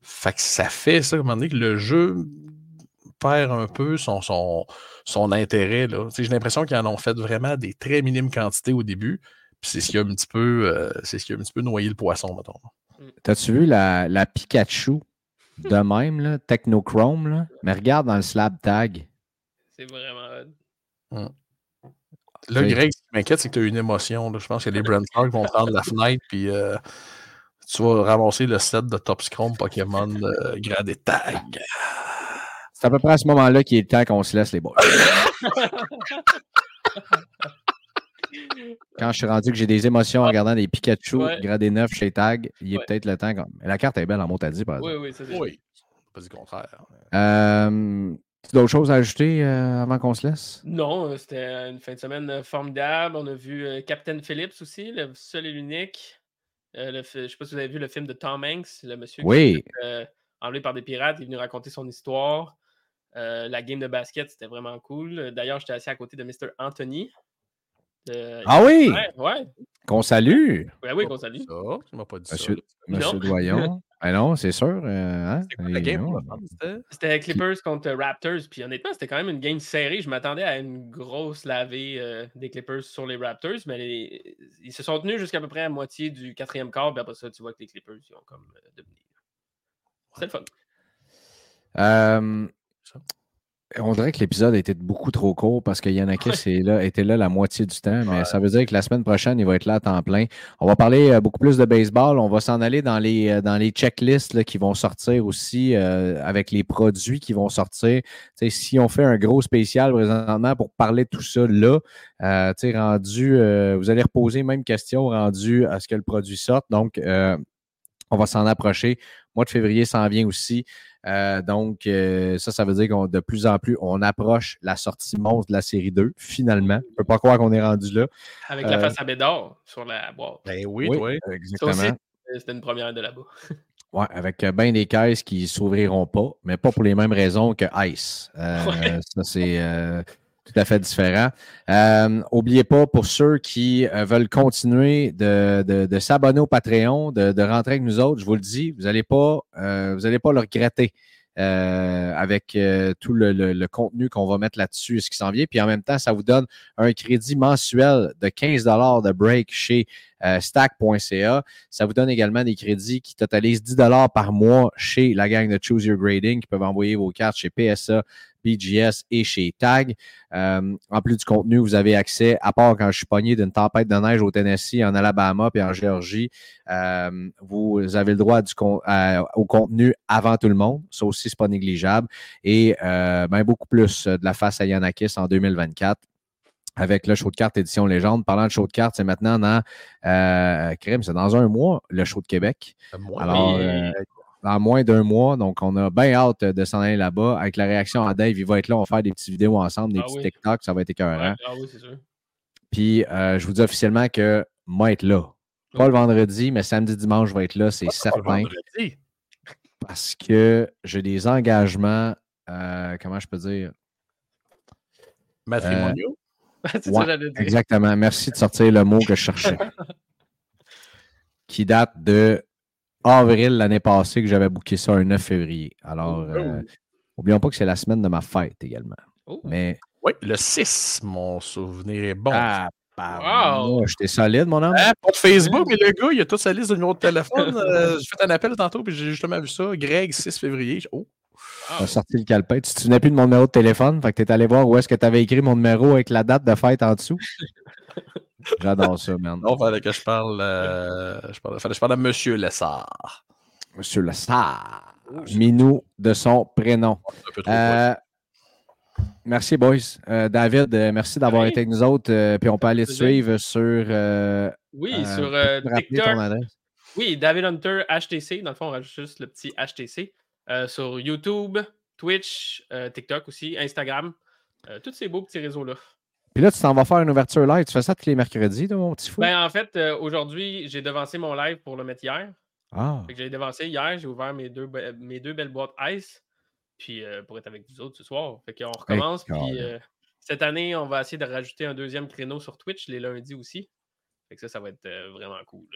Fait que ça fait ça, à un moment donné, que le jeu perd un peu son, son, son intérêt. J'ai l'impression qu'ils en ont fait vraiment des très minimes quantités au début. Puis c'est ce qui a un petit peu, euh, c'est ce qui a un petit peu noyé le poisson, mettons. T'as-tu vu la, la Pikachu de même, là, Technochrome, là? Mais regarde dans le slab tag. C'est vraiment. Là, Oui. Greg, ce qui m'inquiète, c'est que tu as une émotion. là. Je pense que les Park vont prendre la fenêtre, puis euh, tu vas ramasser le set de Top Scrum Pokémon euh, gradé tag. C'est à peu près à ce moment-là qu'il est le temps qu'on se laisse les boys. Quand je suis rendu que j'ai des émotions en regardant des Pikachu Ouais. gradé 9 chez Tag, il est Ouais. peut-être le temps. La carte est belle en mot, t'as dit, par Oui, exemple. oui, ça c'est. Oui, pas du contraire. Euh, d'autres choses à ajouter euh, avant qu'on se laisse? Non, euh, c'était une fin de semaine euh, formidable. On a vu euh, Captain Phillips aussi, le seul et l'unique. Euh, le je ne sais pas si vous avez vu le film de Tom Hanks, le monsieur qui Oui. fait, euh, enlevé par des pirates. Il est venu raconter son histoire. La game de basket, c'était vraiment cool. D'ailleurs, j'étais assis à côté de Mr. Anthony. De- Ah oui! Ouais, ouais. Qu'on salue! Ouais, oui, qu'on salue. Ça, tu m'as pas dit Monsieur, ça. Monsieur Non. Doyon. Ben non, c'est sûr. euh, hein? Fun, c'était? Clippers contre Raptors. Puis honnêtement, c'était quand même une game serrée. Je m'attendais à une grosse lavée euh, des Clippers sur les Raptors, mais les- ils se sont tenus jusqu'à peu près à moitié du quatrième quart. Puis après ça, tu vois que les Clippers ils ont comme euh, dominé. C'était le fun. Euh, Ça. On dirait que l'épisode a été beaucoup trop court parce que Yannick Ouais. là, était là la moitié du temps, mais Ouais. ça veut dire que la semaine prochaine, il va être là à temps plein. On va parler euh, beaucoup plus de baseball. On va s'en aller dans les, euh, dans les checklists là, qui vont sortir aussi euh, avec les produits qui vont sortir. Si on fait un gros spécial présentement pour parler de tout ça là, euh, rendu, euh, vous allez reposer même question rendu à ce que le produit sorte. Donc, on va s'en approcher. Mois de février s'en vient aussi. Euh, donc, euh, ça, ça veut dire qu'on de plus en plus, on approche la sortie monstre de la série 2, finalement. Je ne peux pas croire qu'on est rendu là. Avec la Euh, face à Bédard sur la boîte. Ben oui, toi. Ça exactement. aussi, c'était une première de là-bas. Ouais, avec bien des caisses qui ne s'ouvriront pas, mais pas pour les mêmes raisons que Ice. Euh, Ouais. Ça, c'est euh, tout à fait différent. Euh, Oubliez pas, pour ceux qui euh, veulent continuer de, de- de s'abonner au Patreon, de, de rentrer avec nous autres, je vous le dis, vous n'allez pas, euh, vous allez pas le regretter. euh, avec euh, tout le, le- contenu qu'on va mettre là-dessus ce qui s'en vient. Puis en même temps, ça vous donne un crédit mensuel de 15 de break chez euh, stack.ca. Ça vous donne également des crédits qui totalisent 10 par mois chez la gang de Choose Your Grading qui peuvent envoyer vos cartes chez PSA, BGS et chez TAG. Euh, en plus du contenu, vous avez accès, à part quand je suis pogné d'une tempête de neige au Tennessee, en Alabama et en Géorgie, euh, vous avez le droit du au contenu avant tout le monde. Ça aussi, c'est pas négligeable. Et euh, ben, beaucoup plus de la face à Yanakis en 2024 avec le show de cartes édition légende. Parlant de show de cartes, c'est maintenant dans euh, c'est dans un mois, le show de Québec. Alors, dans moins d'un mois. Donc, on a bien hâte de s'en aller là-bas. Avec la réaction à Dave, il va être là. On va faire des petites vidéos ensemble, des ah petits TikTok. Ça va être écœurant. ah oui, c'est sûr. Puis, euh, je vous dis officiellement que moi être là. Pas le vendredi, mais samedi, dimanche, je vais être là, c'est certain. Parce que j'ai des engagements, euh, comment je peux dire? Matrimoniaux? Euh, exactement. Merci de sortir le mot que je cherchais. qui date de avril l'année passée que j'avais booké ça un 9 février. Alors, n'oublions oh, euh, pas que c'est la semaine de ma fête également. Oh. Mais... Oui, le 6, mon souvenir est bon. Ah, wow. J'étais solide, mon homme. Hein, pas de Facebook, mais le gars, il a toute sa liste de numéros de téléphone. Euh, j'ai fait un appel tantôt, puis j'ai justement vu ça. Greg, 6 février. Oh. Tu as sorti le calepin. Tu te souvenais plus de mon numéro de téléphone? Fait que tu es allé voir où est-ce que tu avais écrit mon numéro avec la date de fête en dessous? J'adore ça, man. Non, fallait que je parle. Euh, je parle fallait que je parle à Monsieur Lessard. Monsieur Lessard. Minou de son prénom. Euh, merci, boys. Euh, David, merci d'avoir été avec nous autres. puis on peut aller te suivre sur. oui, sur TikTok. Oui, David Hunter HTC. Dans le fond, on rajoute juste le petit HTC. sur YouTube, Twitch, TikTok aussi, Instagram. tous ces beaux petits réseaux-là. Puis là, tu t'en vas faire une ouverture live. Tu fais ça tous les mercredis, mon petit fou? Ben, en fait, euh, aujourd'hui, j'ai devancé mon live pour le mettre hier. Ah. j'ai devancé hier, j'ai ouvert mes deux, mes deux belles boîtes Ice. Puis euh, pour être avec vous autres ce soir. Fait qu'on recommence. puis euh, cette année, on va essayer de rajouter un deuxième créneau sur Twitch les lundis aussi. Fait que ça, ça va être vraiment cool.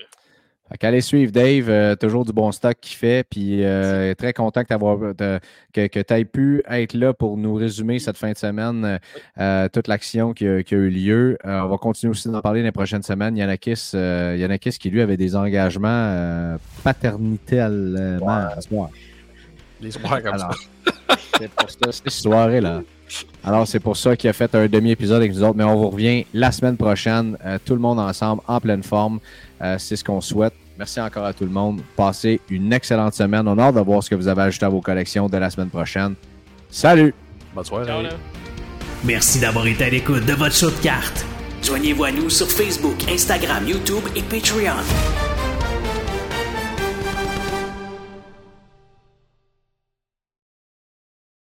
Allez suivre Dave, euh, toujours du bon stock qu'il fait. Puis euh, très content que, que, tu aies pu être là pour nous résumer cette fin de semaine, euh, toute l'action qui, a eu lieu. on va continuer aussi d'en parler les prochaines semaines. Yannakis, Yannakis qui lui avait des engagements paternitellement ce soir. Les soirs comme ça. C'est pour ça, cette soirée-là. Alors, c'est pour ça qu'il a fait un demi-épisode avec nous autres, mais on vous revient la semaine prochaine, tout le monde ensemble, en pleine forme. c'est ce qu'on souhaite. Merci encore à tout le monde. Passez une excellente semaine. On a hâte de voir ce que vous avez ajouté à vos collections de la semaine prochaine. Salut! Bonne soirée. Merci d'avoir été à l'écoute de votre show de cartes. Joignez-vous à nous sur Facebook, Instagram, YouTube et Patreon.